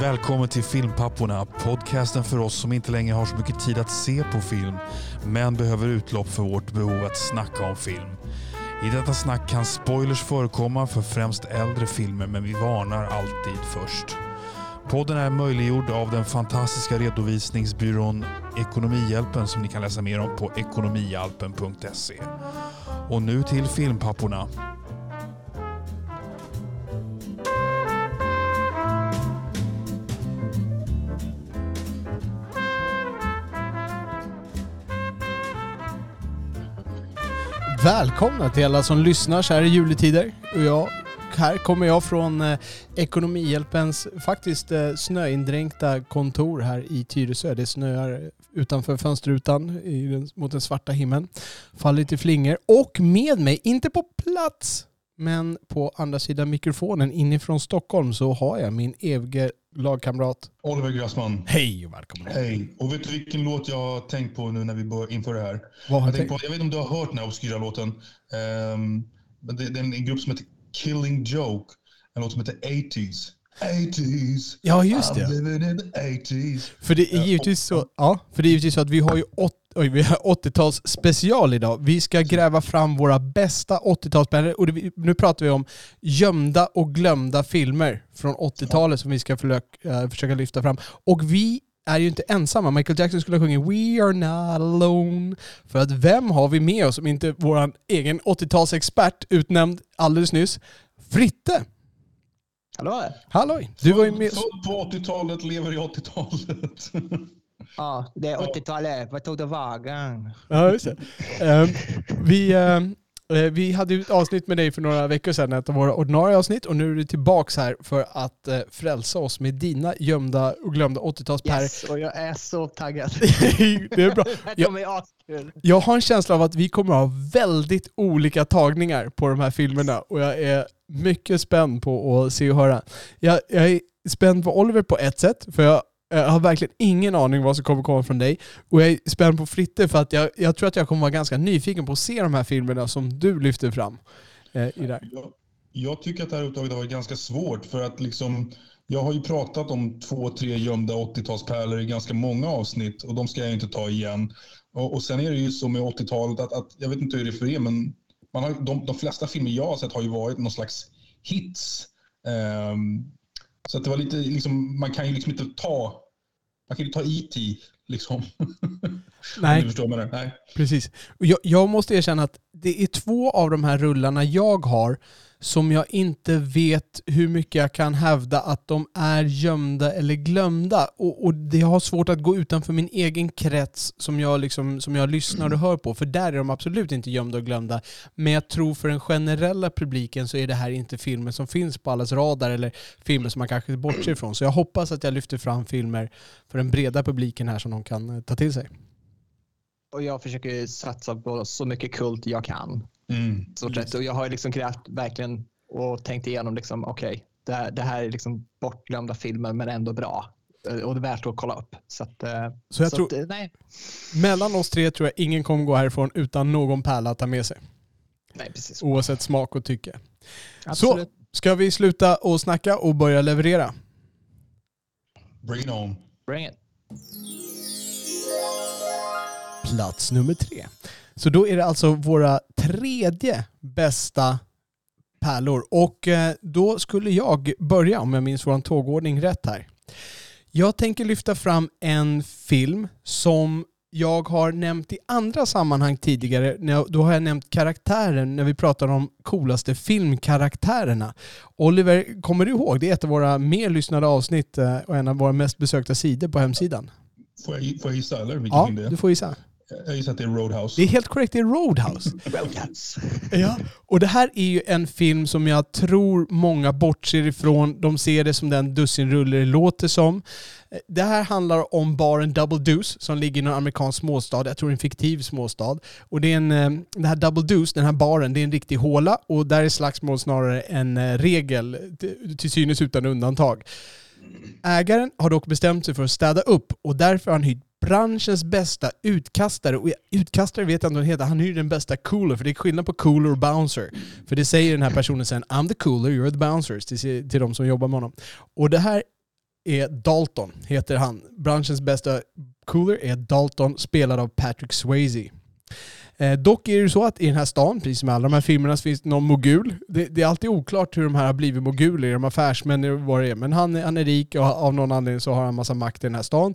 välkommen till Filmpapporna. Podcasten för oss som inte längre har så mycket tid att se på film, men behöver utlopp för vårt behov att snacka om film. I detta snack kan spoilers förekomma för främst äldre filmer, men vi varnar alltid först. Podden är möjliggjord av den fantastiska redovisningsbyrån Ekonomihjälpen som ni kan läsa mer om på ekonomihjälpen.se. Och nu till Filmpapporna. Välkomna till alla som lyssnar så här i juletider. Och jag, här kommer jag från eh, Ekonomihjälpens faktiskt eh, snöindränkta kontor här i Tyresö. Det snöar utanför fönsterrutan i den, mot den svarta himlen. Faller lite flingor. Och med mig, inte på plats, men på andra sidan mikrofonen inifrån Stockholm så har jag min evige lagkamrat. Oliver Grassman. Hej och välkommen. Hej. Och vet du vilken låt jag har tänkt på nu när vi börjar inför det här? Vad har Jag, tänkt på, jag vet inte om du har hört den här obskyra låten. Men det, det är en grupp som heter Killing Joke. En låt som heter 80s. 80s. Ja, just det. I'm living in the 80s. För det är givetvis så, ja, för det är givetvis så att vi har ju åt, oj, vi har 80-tals special idag. Vi ska gräva fram våra bästa 80-talsbärare och det, nu pratar vi om gömda och glömda filmer från 80-talet som vi ska försöka, eh, försöka lyfta fram. Och vi är ju inte ensamma. Michael Jackson skulle ha sjungit We are not alone. För att vem har vi med oss om inte vår egen 80-talsexpert utnämnd alldeles nyss, Fritte. Hallå? Halloj! Du var ju med Född på 80-talet, lever i 80-talet. Ja, det är 80-talet. Vad tog det vägen? Ja, just det. Ehm, vi, ehm, eh, vi hade ju ett avsnitt med dig för några veckor sedan, ett av våra ordinarie avsnitt, och nu är du tillbaks här för att eh, frälsa oss med dina gömda och glömda 80-talsperr. Yes, och jag är så taggad. det är bra. Askul. Jag har en känsla av att vi kommer att ha väldigt olika tagningar på de här filmerna och jag är mycket spänd på att se och höra. Jag, jag är spänd på Oliver på ett sätt, för jag, Eh, jag har verkligen ingen aning vad som kommer komma från dig. Och jag är spänd på Fritte för att jag, jag tror att jag kommer vara ganska nyfiken på att se de här filmerna som du lyfter fram. Eh, i det. Jag, jag tycker att det här uppdraget har varit ganska svårt för att liksom jag har ju pratat om två, tre gömda 80-talspärlor i ganska många avsnitt och de ska jag inte ta igen. Och, och sen är det ju så med 80-talet att, att jag vet inte hur det är för er, men man har, de, de flesta filmer jag har sett har ju varit någon slags hits. Ehm, så att det var lite, liksom, man kan ju liksom inte ta, man kan ju ta E.T. liksom. Om Nej. Nej. Precis. Jag, jag måste erkänna att det är två av de här rullarna jag har som jag inte vet hur mycket jag kan hävda att de är gömda eller glömda. Och, och det har svårt att gå utanför min egen krets som jag, liksom, som jag lyssnar och hör på, för där är de absolut inte gömda och glömda. Men jag tror för den generella publiken så är det här inte filmer som finns på allas radar eller filmer som man kanske bortser ifrån. Så jag hoppas att jag lyfter fram filmer för den breda publiken här som de kan eh, ta till sig. Och jag försöker satsa på så mycket kult jag kan. Mm. Så. Och jag har ju liksom krävt verkligen och tänkt igenom liksom, okej, det, här- det här är liksom bortglömda filmer men ändå bra. Eh, Och det är värt att kolla upp. Så, att, eh, Så jag tror- att, eh, nej, Mellan oss tre tror jag ingen kommer gå härifrån utan någon pärla att ta med sig. nej, precis. Oavsett smak och tycke. Absolut. Ska vi sluta och snacka och börja leverera? Bring it on. Bring it. Plats nummer tre. Så då är det alltså våra tredje bästa pärlor. Och eh, då skulle jag börja, om jag minns vår tågordning rätt här. Jag tänker lyfta fram en film som jag har nämnt i andra sammanhang tidigare. Då har jag nämnt karaktären när vi pratar om coolaste filmkaraktärerna. Oliver, kommer du ihåg? Det är ett av våra mer lyssnade avsnitt eh, och en av våra mest besökta sidor på hemsidan. Får jag, får jag gissa eller? Vilken Ja, film det är? du får gissa. Jag gissar att det är Roadhouse. Det är helt korrekt, det är Roadhouse. Roadhouse. Ja, och det här är ju en film som jag tror många bortser ifrån. De ser det som den dussinrulle det låter som. Det här handlar om baren Double Deuce som ligger i en amerikansk småstad. Jag tror en fiktiv småstad. Och det är en, eh, den här Double Deuce, den här baren, det är en riktig håla och där är slagsmål snarare en eh, regel, till- till synes utan undantag. Ägaren har dock bestämt sig för att städa upp och därför har han hyrt branschens bästa utkastare. Och utkastare vet jag inte vad han heter, han är ju den bästa cooler, för det är skillnad på cooler och bouncer. För det säger den här personen sen, I'm the cooler, you're the bouncers, till, till de som jobbar med honom. Och det här är Dalton, heter han. Branschens bästa cooler är Dalton, spelad av Patrick Swayze. Eh, dock är det så att i den här stan, precis som i alla de här filmerna, så finns det någon mogul. Det, det, är alltid oklart hur de här har blivit moguler, de affärsmän eller vad det är. Men han, han är rik och av någon anledning så har han massa makt i den här stan.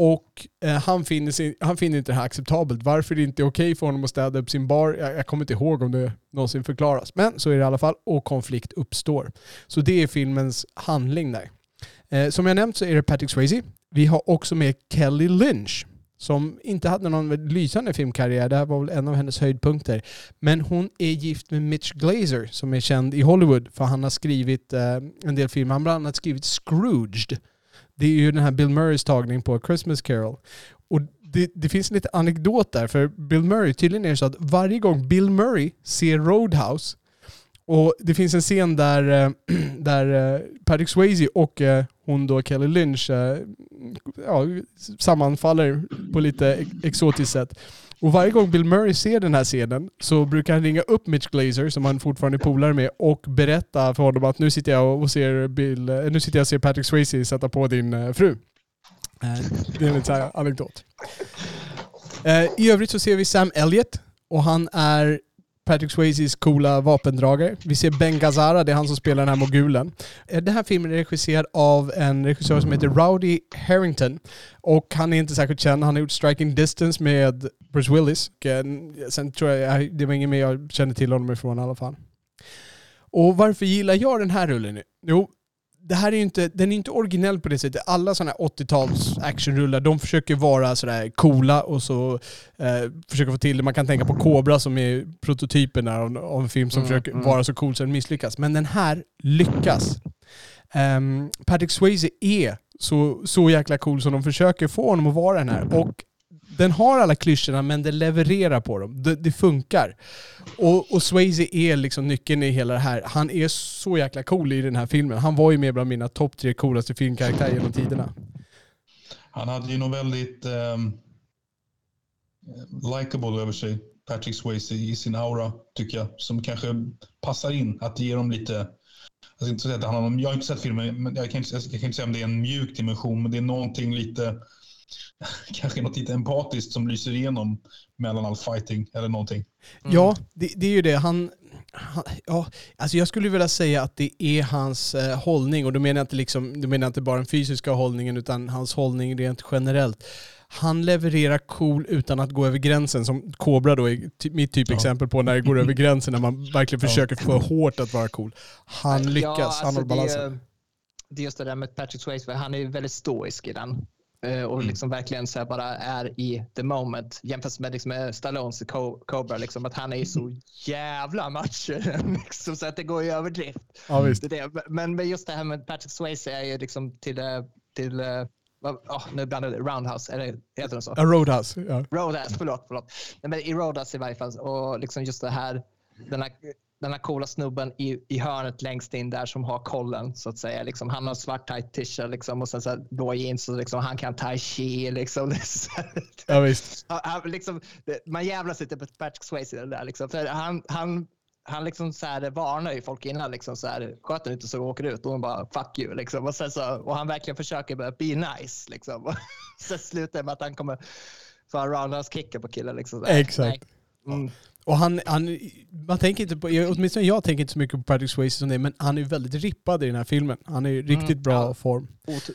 Och eh, han, finner sin, han finner inte det här acceptabelt. Varför det inte är okej för honom att städa upp sin bar, jag, jag kommer inte ihåg om det någonsin förklaras. Men så är det i alla fall och konflikt uppstår. Så det är filmens handling där. Eh, som jag nämnt så är det Patrick Swayze. Vi har också med Kelly Lynch som inte hade någon lysande filmkarriär. Det här var väl en av hennes höjdpunkter. Men hon är gift med Mitch Glazer som är känd i Hollywood för han har skrivit eh, en del filmer. Han har bland annat skrivit Scrooged. Det är ju den här Bill Murrays tagning på Christmas Carol. Och det, det finns lite anekdot där, för Bill Murray, tydligen är det så att varje gång Bill Murray ser Roadhouse och det finns en scen där, eh, där eh, Patrick Swayze och eh, hon då Kelly Lynch ja, sammanfaller på lite exotiskt sätt. Och varje gång Bill Murray ser den här scenen så brukar han ringa upp Mitch Glazer, som han fortfarande är polare med, och berätta för honom att nu sitter jag och ser, Bill, eh, nu sitter jag och ser Patrick Swayze sätta på din eh, fru. Eh, det är en liten anekdot. I övrigt så ser vi Sam Elliott och han är Patrick Swayzes coola vapendragare. Vi ser Ben Gazzara, det är han som spelar den här mogulen. Eh, den här filmen är regisserad av en regissör som heter Rowdy Harrington. Och han är inte särskilt känd. Han har gjort Striking Distance med Bruce Willis. Eh, sen tror jag, eh, det var ingen mer jag kände till honom ifrån i alla fall. Och varför gillar jag den här rullen nu? Jo, det här är ju inte, den är inte originell på det sättet. Alla sådana här 80-tals actionrullar, de försöker vara sådär coola och så eh, försöker få till det. Man kan tänka på Cobra som är prototypen av, av en film som mm, försöker mm. vara så cool så den misslyckas. Men den här lyckas. Um, Patrick Swayze är så, så jäkla cool som de försöker få honom att vara den här. Och den har alla klyschorna men den levererar på dem. Det, det funkar. Och, och Swayze är liksom nyckeln i hela det här. Han är så jäkla cool i den här filmen. Han var ju med bland mina topp tre coolaste filmkaraktärer genom tiderna. Han hade ju nog väldigt um, likable över sig, Patrick Swayze, i sin aura, tycker jag. Som kanske passar in, att ge dem lite... Jag, inte säga att det om, jag har inte sett filmen, men jag kan, inte, jag kan inte säga om det är en mjuk dimension, men det är någonting lite kanske något lite empatiskt som lyser igenom mellan all fighting eller någonting. Mm. Ja, det, det, är ju det. Han, han, ja, alltså jag skulle vilja säga att det är hans eh, hållning, och då menar, jag inte liksom, då menar jag inte bara den fysiska hållningen, utan hans hållning rent generellt. Han levererar cool utan att gå över gränsen, som Cobra då är mitt typexempel ja. på när det går över gränsen, när man verkligen försöker ja. få hårt att vara cool. Han lyckas, ja, alltså han håller balansen. Det är just det där med Patrick Swayze, han är väldigt stoisk i den. Eh, och mm. liksom verkligen så bara är i the moment jämfört med liksom Stallones Cobra. Liksom, att han är så jävla macho liksom, så att det går i överdrift. Ja, visst. Det det. Men just det här med Patrick Swayze är ju liksom till, eh, till Oh, nu blandade jag Roundhouse, eller heter det så? A Roadhouse. Ja. Roadhouse, förlåt. förlåt. men I Roadhouse i varje fall. Och liksom just det här, den här den här coola snubben i, i hörnet längst in där som har kollen så att säga. Liksom, han har svart tight t-shirt liksom, och sen så blå jeans och liksom, han kan tai chi. Liksom. ja, visst. Han, liksom, man jävlas lite på Patrick Swayze där. Liksom, för han, han, han liksom så här varnar ju folk innan. Liksom, så här, sköter inte så åker ut och de bara fuck you. Liksom. Och, sen så, och han verkligen försöker bara be nice. Liksom. sen slutar det med att han kommer få en roundhouse kicker på killen. Liksom. Exakt. Mm. Och han, han, man tänker inte på, åtminstone jag tänker inte så mycket på Patrick Swayze som det, men han är väldigt rippad i den här filmen. Han är i riktigt mm, bra ja. form.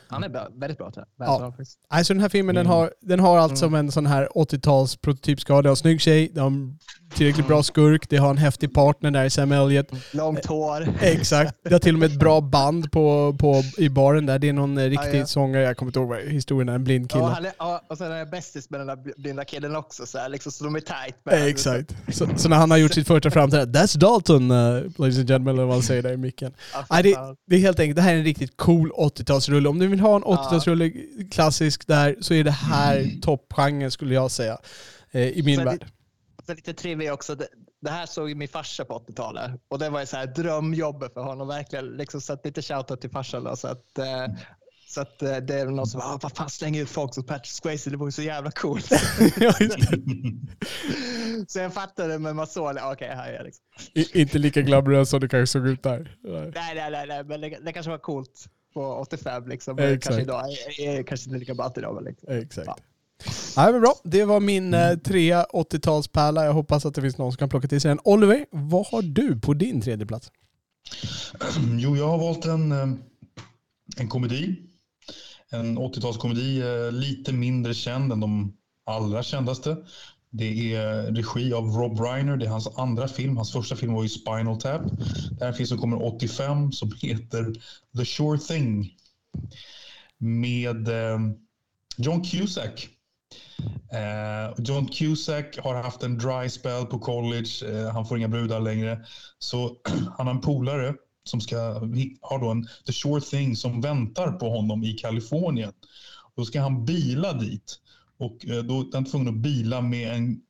Han är bra, väldigt bra. Ja. Alltså den här filmen mm. den har, den har allt mm. som en sån här 80-tals prototypskada. Det har en snygg tjej, det har en tillräckligt bra skurk, det har en häftig partner där i Sam Elliot. Långt hår. Exakt. Det har till och med ett bra band på, på, i baren där. Det är någon riktig ja, sångare, jag kommer inte ihåg vad historien är, en blind kille. Ja, han är, och sen är jag bästis med den där blinda killen också, så, här, liksom, så de är tight. Med Exakt. Så, så, när han har gjort sitt första framträdande, that's Dalton, uh, ladies and gentlemen, eller vad han säger där i micken. Ja, det, det, är helt enkelt, det här är en riktigt cool 80-talsrulle. Om du vill ha en 80-talsrulle klassisk där, så är det här mm. toppgenren skulle jag säga. Eh, I min värld. Så lite trivia också. Det, det, här såg ju min farsa på 80-talet och det var ju så här drömjobbet för honom verkligen. Liksom, så att lite shoutout till farsan. Då, så att, eh, så att eh, det är någon som bara, ah, vad fan slänger ut folk som Patrick Swayze, det vore så jävla coolt. så jag fattade men man såg, okej okay, här är jag. Liksom. inte lika glamorös som det kanske såg ut där. Nej, nej, nej, nej men det, det kanske var coolt. på 85 liksom. Exakt. Kanske idag är, är kanske inte lika ballt idag. men Liksom. Exakt. Ja. Nej, men bra. Det var min eh, trea 80-talspärla. Jag hoppas att det finns någon som kan plocka till sig den. Oliver, vad har du på din tredje plats? Jo, jag har valt en, eh, en komedi. En 80-talskomedi, eh, lite mindre känd än de allra kändaste. Det är regi av Rob Reiner. Det är hans andra film. Hans första film var ju Spinal Tap. Det här är en film som kommer 85 som heter The Sure Thing. Med eh, John Cusack. Eh, John Cusack har haft en dry spell på college. Eh, han får inga brudar längre. Så han har en polare som ska ha då en The Sure Thing som väntar på honom i Kalifornien. Då ska han bila dit. Och eh, då är han tvungen att bila med en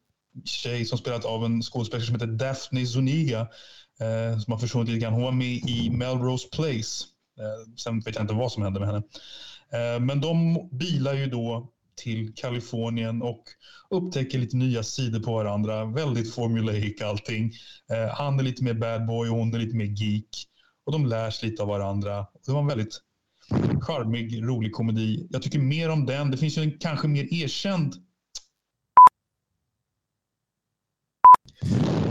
tjej som spelat av en skådespelare som heter Daphne Zuniga. Eh, som har försvunnit lite grann. Hon var med i Melrose Place. Eh, sen vet jag inte vad som hände med henne. Eh, men de bilar ju då till Kalifornien och upptäcker lite nya sidor på varandra. Väldigt formulaic allting. Eh, han är lite mer bad boy och hon är lite mer geek. Och de lär sig lite av varandra. Det var en väldigt charmig, rolig komedi. Jag tycker mer om den. Det finns ju en kanske mer erkänd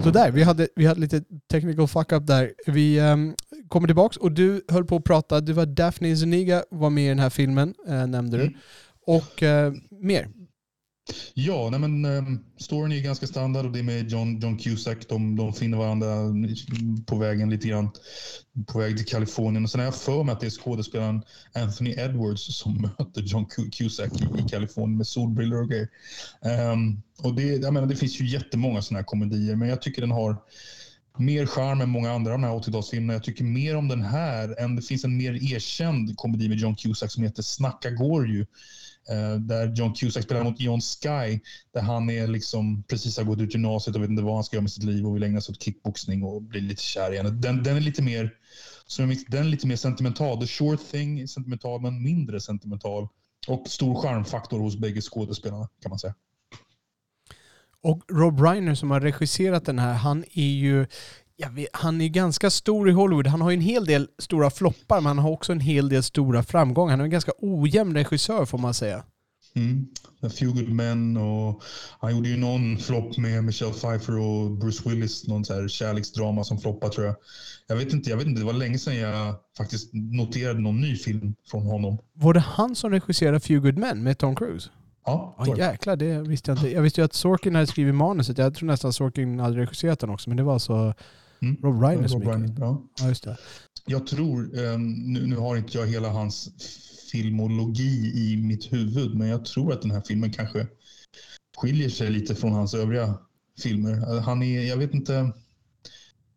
Så där, vi hade, vi hade lite technical fuck-up där. Vi ehm, kommer tillbaks och du höll på att prata, du var Daphne Zuniga, var med i den här filmen, eh, nämnde du. Mm. Och eh, mer. Ja, nej men, um, storyn är ganska standard och det är med John, John Cusack. De, de finner varandra på vägen lite grann. På väg till Kalifornien. Och sen har jag för mig att det är skådespelaren Anthony Edwards som möter John Cusack i, i Kalifornien med solbrillor och grejer. Um, och det, jag menar, det finns ju jättemånga sådana här komedier, men jag tycker den har mer charm än många andra av de här 80-talsfilmerna. Jag tycker mer om den här än det finns en mer erkänd komedi med John Cusack som heter Snacka går ju. Eh, där John Cusack spelar mot John Sky. Där han är liksom precis har gått ut gymnasiet och vet inte vad han ska göra med sitt liv och vill ägna sig åt kickboxning och bli lite kär igen. Den, den är lite mer som jag minns, den är lite mer sentimental. The Sure Thing är sentimental men mindre sentimental. Och stor charmfaktor hos bägge skådespelarna kan man säga. Och Rob Reiner som har regisserat den här, han är ju vet, han är ganska stor i Hollywood. Han har ju en hel del stora floppar, men han har också en hel del stora framgångar. Han är en ganska ojämn regissör får man säga. Mm. A Few Good Men och han gjorde ju någon flopp med Michelle Pfeiffer och Bruce Willis. Någon så här kärleksdrama som floppade tror jag. Jag vet inte, jag vet inte, det var länge sedan jag faktiskt noterade någon ny film från honom. Var det han som regisserade Few Good Men med Tom Cruise? Ja, det. jäklar, det visste jag inte. Jag visste ju att Sorkin hade skrivit manuset. Jag tror nästan Sorkin hade regisserat den också, men det var alltså Mm. Rob Reiner som Rob Reiner, in. ja. Ja, just det. Jag tror, eh, nu, nu har inte jag hela hans filmologi i mitt huvud, men jag tror att den här filmen kanske skiljer sig lite från hans övriga filmer. Eh, Han är, jag vet inte,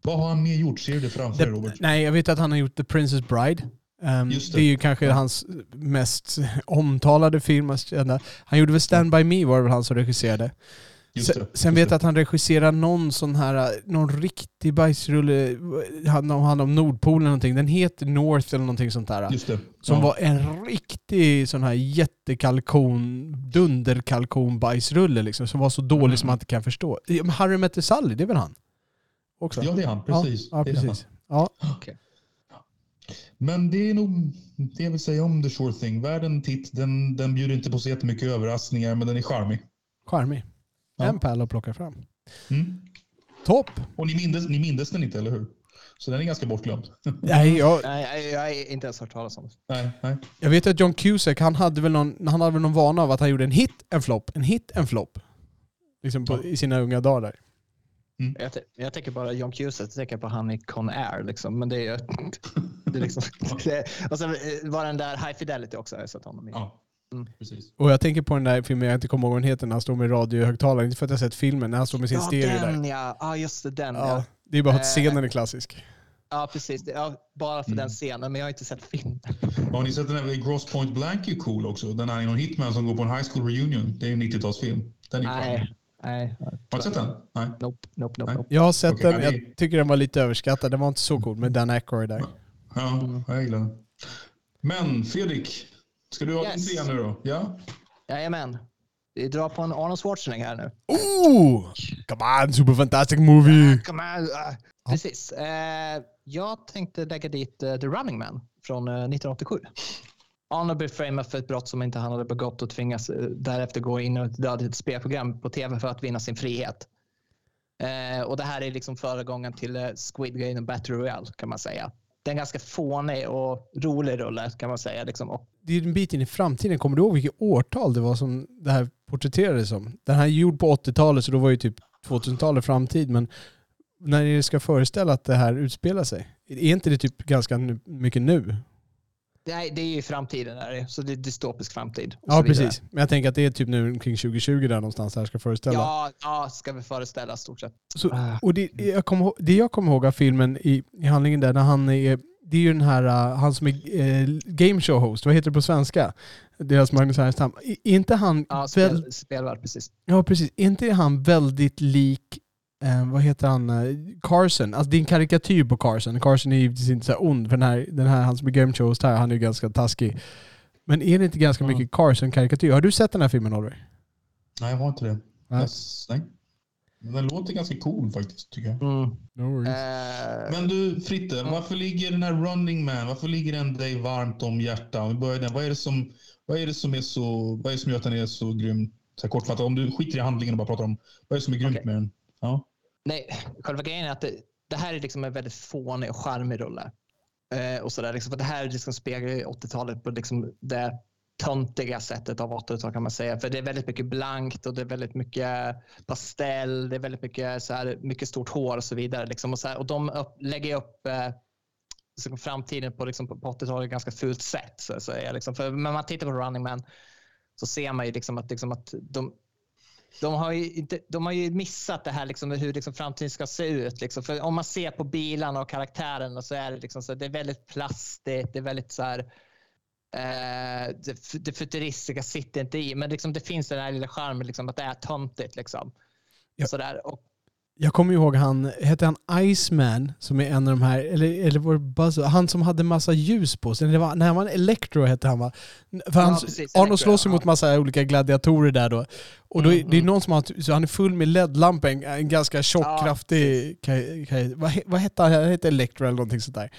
vad har han mer gjort? Ser du det framför dig Robert? nej, jag vet att han har gjort The Princess Bride. Ehm, Just det. det. är ju kanske Ja. hans mest omtalade film. Han gjorde väl Stand By Me var det väl han som regisserade. Sen, sen vet jag att han regisserar någon sån här, någon riktig bajsrulle, han, han om Nordpolen eller någonting. Den heter North eller någonting sånt där. Just det. Som Ja. var en riktig sån här jättekalkon, dunderkalkon bajsrulle liksom. Som var så dålig Mm. som man inte kan förstå. Harry Met Sally, det är väl han? Också? Ja, det är han. Precis. Ja, ja precis. Ja, Men det är nog det jag vill säga om The Sure Thing. Värd en titt. Den, den bjuder inte på så jättemycket överraskningar, men den är charmig. charmig. Ja. En pärla att plocka fram. Mm. Topp! Och ni mindes, ni mindes den inte, eller hur? Så den är ganska bortglömd. Nej, jag, Nej, jag har inte ens hört talas om det. nej, nej. jag vet att John Cusack, han hade väl någon, han hade väl någon vana av att han gjorde en hit, en flopp, en hit, en flopp. Liksom på, i sina unga dagar där. Jag, t- jag tänker bara John Cusack, jag tänker på han i Con Air. Liksom. Men det är ju... Det är liksom, det, och sen eh, var den där High Fidelity också. Jag har sett honom i. Ja, Mm. precis. Och jag tänker på den där filmen, jag inte kommer ihåg vad den heter, när han står med radiohögtalare. Inte för att jag sett filmen, när han står med sin Ja, stereo den där. ja. Ja, just det. Den Ja, ja. det är bara att Eh, scenen är klassisk. Ja, precis. Ja, bara för Mm. den scenen, men jag har inte sett filmen. Har ni sett den här Gross Point Blank är cool också. Den här är någon hitman som går på en high school reunion. Det är en 90-talsfilm. Den är. Nej, nej. Har du sett den? Nej. Nope, nope, nope. Nej. nope. Jag har sett Okej, den, jag tycker den var lite överskattad. Den var inte så cool med Dan Aykroyd där. Ja, jag gillar den. Men Fredrik, ska du ha din Yes. trea nu då? Ja? Jajamän. Vi drar på en Arnold Schwarzenegger här nu. Oh! Come on, super fantastic movie! Come on. ah. Precis. Eh, jag tänkte lägga dit eh, The Running Man från eh, 1987. Arnold blir framad för ett brott som inte han hade begått och tvingas eh, därefter gå in och döda ett spelprogram på tv för att vinna sin frihet. Eh, och det här är liksom föregångaren till eh, Squid Game och Battle Royale kan man säga. Det är en ganska fånig och rolig rulle kan man säga. Liksom. Och Det är en bit in i framtiden. Kommer du ihåg vilket årtal det var som det här porträtterades som? Den här är gjord på 80-talet så då var ju typ 2000-talet framtid. Men när det ska föreställa att det här utspelar sig, är inte det typ ganska mycket nu? Är, det är ju framtiden, är det. så det är dystopisk framtid. Ja, precis. Men jag tänker att det är typ nu omkring 2020 där någonstans det här ska föreställa. Ja, ja, ska vi föreställa stort sett. Så, Ah. och det jag, kommer, ihåg- det jag kommer ihåg av filmen i, i handlingen där, när han är, det är ju den här, uh, han som är uh, game show host, vad heter det på svenska? Deras Magnus Härenstam. Är inte han, Ja, spel, spelvärld, precis. ja precis, är inte han väldigt lik, eh, vad heter han, eh, Carson? Alltså det är en karikatyr på Carson. Carson är givetvis inte så här ond, för den här, den här han som är game show host här, han är ju ganska taskig. Men är det inte ganska Ja. mycket Carson-karikatyr? Har du sett den här filmen Oliver? Nej, jag har inte det. Nej. Yes, nej. Men Den låter ganska cool faktiskt, tycker jag. Mm. No Eh, Men du, Fritte, varför ligger den här Running Man, varför ligger den dig varmt om hjärtat? Vi börjar där, vad är det som, vad är det som är så, vad är det som gör att den är så grym? Så här kortfattat, om du skiter i handlingen och bara pratar om, vad är det som är grymt Okej. med den? Ja. Nej, själva grejen är att det, det här är liksom en väldigt fånig och charmig rulle. Eh, och sådär, liksom, för det här liksom speglar 80-talet på liksom det töntiga sättet av 80-talet kan man säga. För det är väldigt mycket blankt och det är väldigt mycket pastell, det är väldigt mycket, så här, mycket stort hår och så vidare. Liksom, och, så här, och de upp, lägger upp eh, liksom framtiden på, liksom, på 80-talet ganska fult sätt. Så att säga, liksom. För när man tittar på Running Man så ser man ju liksom att, liksom att de, de har, ju inte, de har ju missat det här liksom, hur liksom framtiden ska se ut. Liksom. För om man ser på bilarna och karaktärerna så är det, liksom så, det är väldigt plastigt. Det är väldigt så här, eh, det, det futuristiska sitter inte i. Men liksom, det finns den här lilla charmen liksom, att det är töntigt. Liksom. Ja. Sådär. Och, Jag kommer ihåg han, hette han Iceman, som är en av de här, eller, eller var Buzz, han som hade massa ljus på sig. Det var, nej, han var Electro hette han va? För han, precis, Arnold slåss ju mot massa olika gladiatorer där då. Och då, Mm, det är mm. någon som har, så han är full med LED-lampa, en, en ganska tjock, Ja, kraftig, kaj, kaj, vad, vad hette han? Han hette Electro eller någonting sånt där.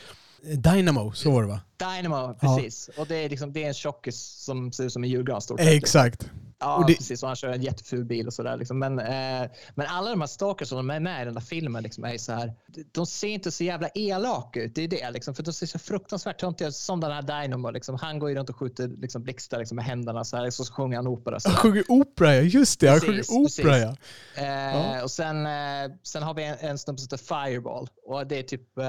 Dynamo, så var det va? Dynamo, precis. Och det är, liksom, det är en tjockis som ser ut som en julgran. stort. Exakt. Ja, Och det- precis. Och han kör en jätteful bil och sådär. Liksom. Men, eh, men alla de här stalkers som är med i den där filmen liksom, är så här, de ser inte så jävla elaka ut. Det är det. Liksom, för de ser så fruktansvärt töntiga ut. Som den här Dynamo. Liksom. Han går ju runt och skjuter liksom, blixtar liksom, med händerna så här, så sjunger han opera. Så Han sjunger opera ja, just det. Han sjunger Precis, opera precis. ja. Eh, Och sen, eh, sen har vi en, en snubbe som heter Fireball. Och det är typ... Eh,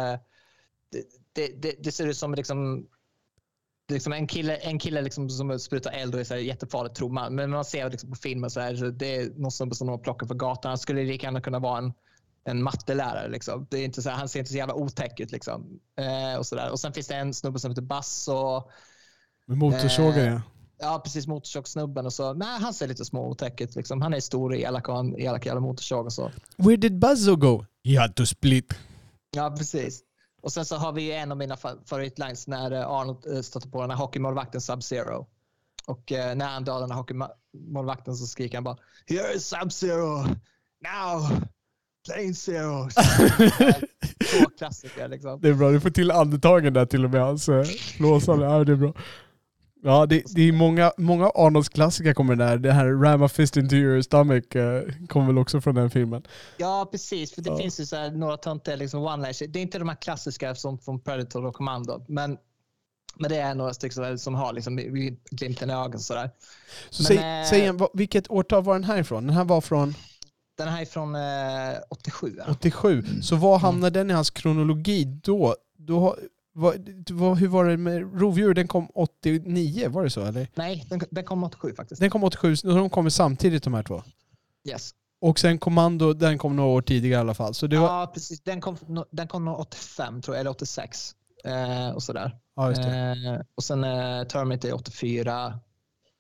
det, det, det, det ser ut som liksom, liksom en kille, en kille liksom som sprutar eld och är så här jättefarligt tror man. Men man ser liksom på filmen så här, så det är någon som de har plockat på gatan. Han skulle lika gärna kunna vara en, en mattelärare. Liksom. Det är inte så här, han ser inte så jävla otäck ut. Liksom. Eh, och, så där. och sen finns det en snubbe som heter Bass. Och, Med motorsågar Eh, ja. ja, precis motorsågssnubben. Och så, nej, han ser lite små otäck ut. Liksom. Han är stor och elak och har en elak jävla motorsåg. Och så. Where did Buzzo go? He had to split. Ja, precis. Och sen så har vi en av mina fa- favoritlines när eh, Arnold eh, stöter på den här hockeymålvakten Sub-Zero. Och eh, när han dödar den här hockeymålvakten så skriker han bara Here is Sub-Zero! Now! Plane Zero! Två klassiker liksom. Det är bra, du får till andetagen där till och med. Alltså, blåsande. Ja, det är bra. Ja, det, det är många, många Arnolds klassiker kommer där. Det här Ram a fist into your stomach eh, kommer väl också från den filmen. Ja, precis. För det Ja. finns ju så några töntiga liksom one-liners. Det är inte de här klassiska som från Predator och Commando. Men, men det är några stycken som har liksom glimten i ögat. Sådär. Så Men, säg, eh, säg vad- vilket årtal var den här ifrån? Den här var från Den här är från eh, 87. Ja. 87. Så var hamnade den i hans kronologi då? då har- hur var det med Rovdjur? Den kom 89, var det så eller? Nej, den, den kom 87 faktiskt. Den kom 87, så de kommer samtidigt de här två. Yes. Och sen Kommando, den kom några år tidigare i alla fall. Så det var, Ja, precis. Den kom, den kom nog 85 tror jag, eller 86. Eh, och sådär. ja, just. Eh, och sen eh, Terminator 84.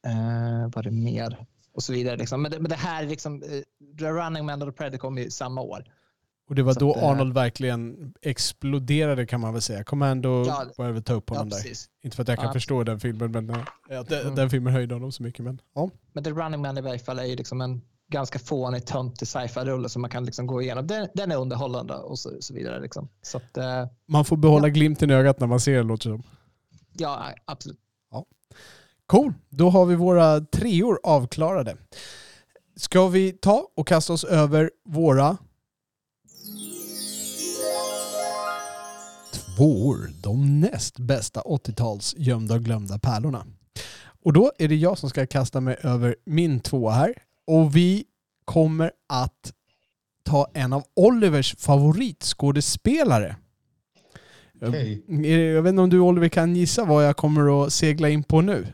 Eh, vad är det mer? Och så vidare. Liksom. Men, det, men det här är liksom, eh, The Running Man och The Predator kom ju samma år. Och det var Så då att, eh, Arnold verkligen exploderade kan man väl säga. Commando Ja, väl ta upp Ja, honom där. precis. Inte för att jag kan Ja. förstå den filmen, men eh, ja, den, Mm. den filmen höjde honom så mycket. Men, ja. Men The Running Man i varje fall är ju liksom en ganska fånig, töntig sci-fi-rulle som man kan liksom gå igenom. Den, den är underhållande och så, så vidare. Liksom. Så att, eh, Man får behålla glimten i ögat när man ser den låter som. ja, absolut. Cool, då har vi våra treor avklarade. Ska vi ta och kasta oss över våra tvåor, de näst bästa 80-tals gömda och glömda pärlorna. Och då är det jag som ska kasta mig över min tvåa här. Och vi kommer att ta en av Olivers favoritskådespelare. Jag- Jag vet inte om du Oliver kan gissa vad jag kommer att segla in på nu?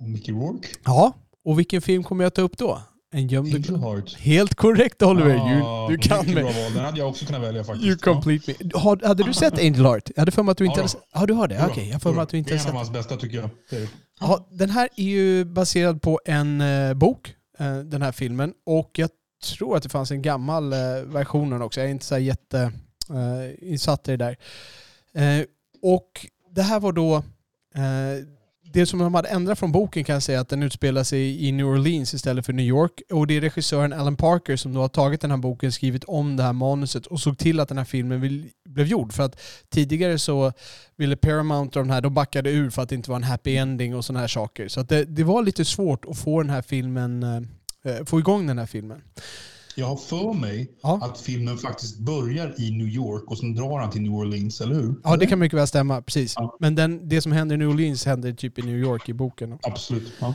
Mickey Rourke? Ja, och vilken film kommer jag ta upp då? En gömd Angel. Heart? Helt korrekt Oliver, Ah, du, du kan mig. Den hade jag också kunnat välja faktiskt. You complete me. Har, hade du sett Angel Heart? Jag hade för mig att du inte Ja hade sett... Ja, du har det? Ja. Okej, jag har för mig att du inte Det har är en av sett hans bästa tycker jag. Det det. Ja, den här är ju baserad på en eh, bok, eh, den här filmen. Och jag tror att det fanns en gammal eh, version också. Jag är inte så här jätte eh, insatt i det där. Eh, och det här var då... Det som de hade ändrat från boken kan jag säga att den utspelar sig i New Orleans istället för New York. Och det är regissören Alan Parker som då har tagit den här boken, skrivit om det här manuset och såg till att den här filmen vill, blev gjord. För att tidigare så ville Paramount och de här, de backade ur för att det inte var en happy ending och sådana här saker. Så att det, det var lite svårt att få den här filmen, eh, eh få igång den här filmen. Jag har för mig Ja. att filmen faktiskt börjar i New York och sen drar han till New Orleans, eller hur? Ja, det kan mycket väl stämma, precis. Ja. Men den, det som händer i New Orleans händer typ i New York i boken. Absolut. Ja.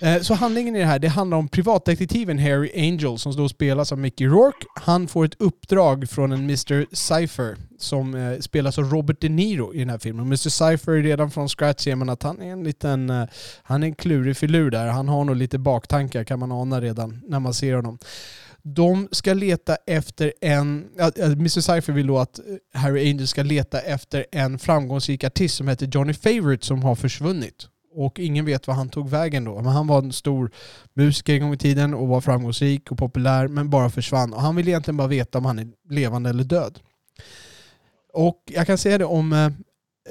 Eh, Så handlingen i det här, det handlar om privatdetektiven Harry Angel som då spelas av Mickey Rourke. Han får ett uppdrag från en Mr. Cypher som eh, spelas av Robert De Niro i den här filmen. Mr. Cypher, redan från scratch ser man att han är en liten, eh, han är en klurig filur där. Han har nog lite baktankar kan man ana redan när man ser honom. De ska leta efter en, Mr. Cypher vill då att eh, Harry Angel ska leta efter en framgångsrik artist som heter Johnny Favorite som har försvunnit. Och ingen vet var han tog vägen då. Men han var en stor musiker en gång i tiden och var framgångsrik och populär men bara försvann. Och han vill egentligen bara veta om han är levande eller död. Och jag kan säga det om eh,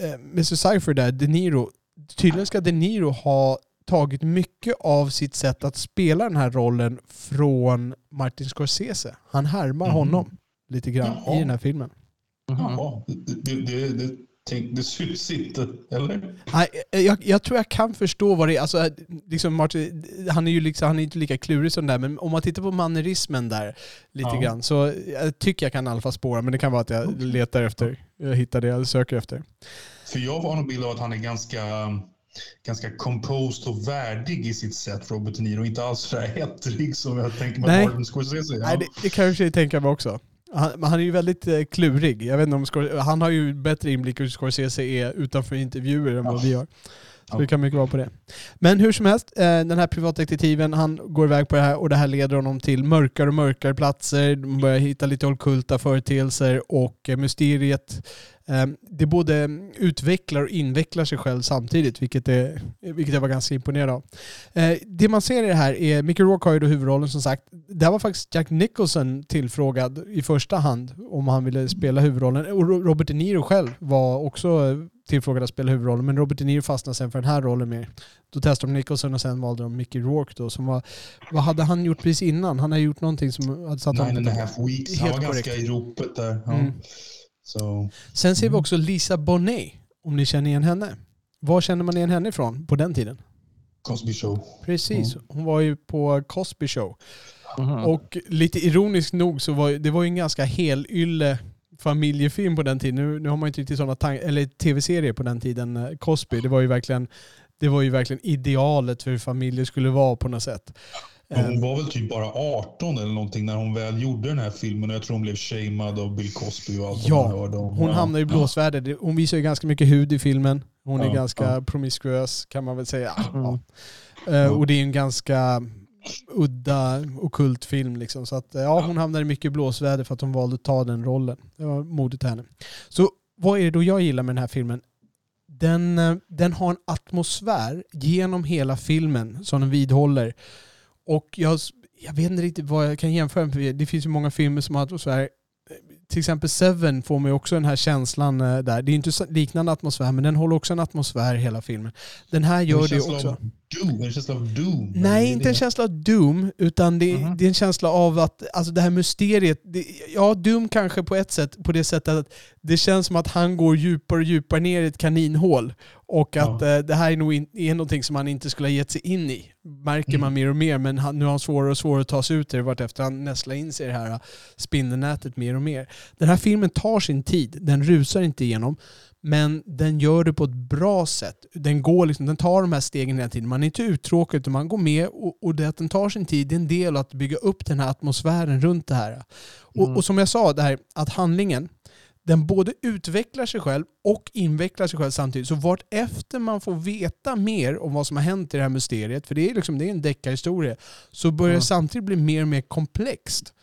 eh, Mr. Cypher där, De Niro. Tydligen ska De Niro ha tagit mycket av sitt sätt att spela den här rollen från Martin Scorsese. Han härmar Mhm. honom lite grann Jaha. i den här filmen. Mhm. Jaha, det, det, det, tänk, det syns inte, eller? Nej, eh, jag, jag tror jag kan förstå vad det är. Alltså, liksom Martin, han är ju liksom, han är inte lika klurig som där, men om man tittar på mannerismen där lite Ja. grann så jag tycker jag kan i alla fall spåra, men det kan vara att jag letar efter, jag hittar det jag söker efter. För jag har en bild av att han är ganska, ganska composed och värdig i sitt sätt, Robert De Niro. Inte alls så där ettrig som jag tänker mig att Martin Scorsese är. Nej, det, det kan jag tänka mig också. Han, han är ju väldigt eh, klurig. Jag vet inte om Scor- han har ju bättre inblick i hur Scorsese är utanför intervjuer än vad Ja. vi har. Så det kan mycket vara på det. Men hur som helst, eh, den här privatdetektiven han går iväg på det här och det här leder honom till mörkare och mörkare platser. De börjar hitta lite ockulta företeelser och eh, mysteriet det både utvecklar och invecklar sig själv samtidigt, vilket, är, vilket jag var ganska imponerad av. Eh, det man ser i det här är, Mickey Rourke har ju då huvudrollen som sagt. Där var faktiskt Jack Nicholson tillfrågad i första hand om han ville spela huvudrollen. Och Ro- Robert De Niro själv var också tillfrågad att spela huvudrollen, men Robert De Niro fastnade sen för den här rollen mer. Då testade de Nicholson och sen valde de Mickey Rourke då, som var... Vad hade han gjort precis innan? Han hade gjort någonting som hade satt Nine honom and på a half weeks. Han var ganska korrekt. i ropet där. Ja. Mm. Så, Sen ser vi Mm. också Lisa Bonet, om ni känner igen henne. Var känner man igen henne ifrån på den tiden? Cosby Show. Precis, hon var ju på Cosby Show. Mhm. Och lite ironiskt nog så var det var ju en ganska helylle familjefilm på den tiden. Nu, nu har man ju inte riktigt sådana tankar, eller tv-serier på den tiden, eh, Cosby. Det var ju verkligen, det var ju verkligen idealet för hur familjer skulle vara på något sätt. Men Eh, hon var väl typ bara 18 eller någonting när hon väl gjorde den här filmen. Och jag tror hon blev shamed av Bill Cosby och allt Ja, man hörde om. Hon Ja. hamnar i blåsväder. Hon visar ju ganska mycket hud i filmen. Hon är Ja, ganska ja. promiskuös kan man väl säga. Mm. Ja. Eh, Och det är en ganska udda okult film liksom. Så att eh, ja, hon hamnar i mycket blåsväder för att hon valde att ta den rollen. Det var modigt henne. Så vad är det då jag gillar med den här filmen? Den, den har en atmosfär genom hela filmen som den vidhåller. Och jag, jag vet inte riktigt vad jag kan jämföra med. Det finns ju många filmer som har atmosfär till exempel Seven får ju också den här känslan eh, där. Det är inte liknande atmosfär, men den håller också en atmosfär hela filmen. Den här gör det känsla också. Av doom, en känsla av doom. Nej, inte det. en känsla av Doom, utan det, Mhm. det är en känsla av att alltså det här mysteriet, det, ja Doom kanske på ett sätt, på det sättet att det känns som att han går djupare och djupare ner i ett kaninhål och att Ja. eh, det här är nog in, är någonting som han inte skulle ha gett sig in i. Märker Mm. man mer och mer, men han, nu har han svårare och svårare att ta sig ut ur det vartefter han nästlar in sig i det här eh, spindelnätet mer och mer. Den här filmen tar sin tid, den rusar inte igenom. Men den gör det på ett bra sätt. Den, går liksom, den tar de här stegen hela tiden. Man är inte uttråkad utan man går med och, och det att den tar sin tid det är en del att bygga upp den här atmosfären runt det här. Och, Mm. och som jag sa, det här, att handlingen den både utvecklar sig själv och invecklar sig själv samtidigt. Så vart efter man får veta mer om vad som har hänt i det här mysteriet, för det är, liksom, det är en deckarhistoria, så börjar det Mm. samtidigt bli mer och mer komplext.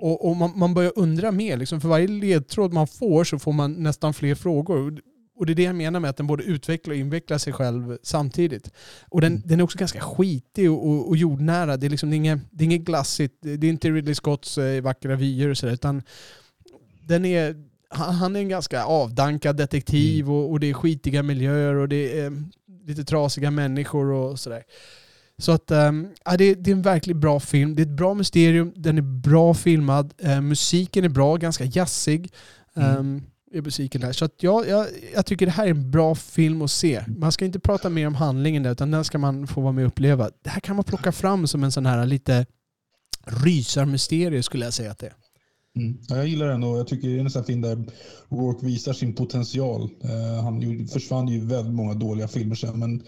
Och, och man, man börjar undra mer. Liksom, för varje ledtråd man får så får man nästan fler frågor. Och det är det jag menar med att den både utvecklar och invecklar sig själv samtidigt. Och den, den är också ganska skitig och, och, och jordnära. Det är, liksom, det, är inget, det är inget glassigt. Det är inte Ridley Scotts eh, vackra vyer och sådär. Utan den är, han, är en ganska avdankad detektiv och, och det är skitiga miljöer och det är eh, lite trasiga människor och sådär. Så att, ja, det, är- det är en verkligt bra film. Det är ett bra mysterium, den är bra filmad, eh, musiken är bra, ganska jazzig. Mm. Är musiken här. Så att jag, jag, jag tycker det här är en bra film att se. Man ska inte prata mer om handlingen där, utan den ska man få vara med och uppleva. Det här kan man plocka fram som en sån här lite rysarmysterie skulle jag säga att det är. Mm. Ja, jag gillar den och jag tycker det är en sån film där Rourke visar sin potential. Eh, han försvann ju väldigt många dåliga filmer sen, men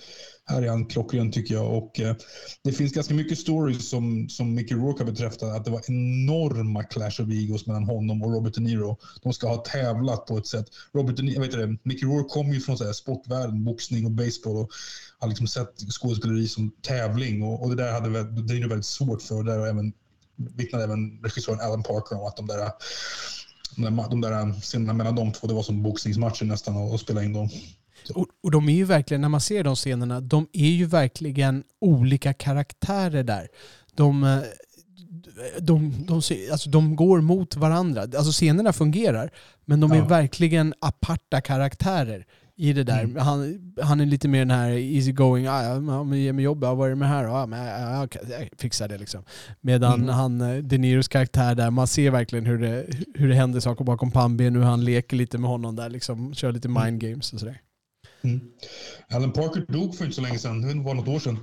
här är han klockren tycker jag. Och, eh, det finns ganska mycket stories som, som Mickey Rourke har beträffat att det var enorma clash of egos mellan honom och Robert De Niro. De ska ha tävlat på ett sätt. Robert De Niro, vet du, Mickey Rourke kom ju från så här sportvärlden, boxning och baseball och har liksom sett skådespeleri som tävling och, och det där hade De Niro väldigt svårt för. Och där och även vittnade även regissören Alan Parker om att de där, de där, de där scenerna mellan de två, det var som boxningsmatcher nästan att spela in dem. Och, och de är ju verkligen, när man ser de scenerna, de är ju verkligen olika karaktärer där. De, eh, de, de, alltså de går mot varandra. Alltså scenerna fungerar, men de är Ja. verkligen aparta karaktärer i det där. Mm. Han, han är lite mer den här easy going, ah, ja, men ge mig jobb, ja, vad är det med här? Ah, men, ja, ja, okej, jag fixar det liksom. Medan Mm. han, eh, De Niros karaktär där, man ser verkligen hur det, hur det händer saker bakom pannben, hur han leker lite med honom där, liksom, kör lite mind games och sådär. Mm. Alan Parker dog för inte så länge sedan, det var något år sedan.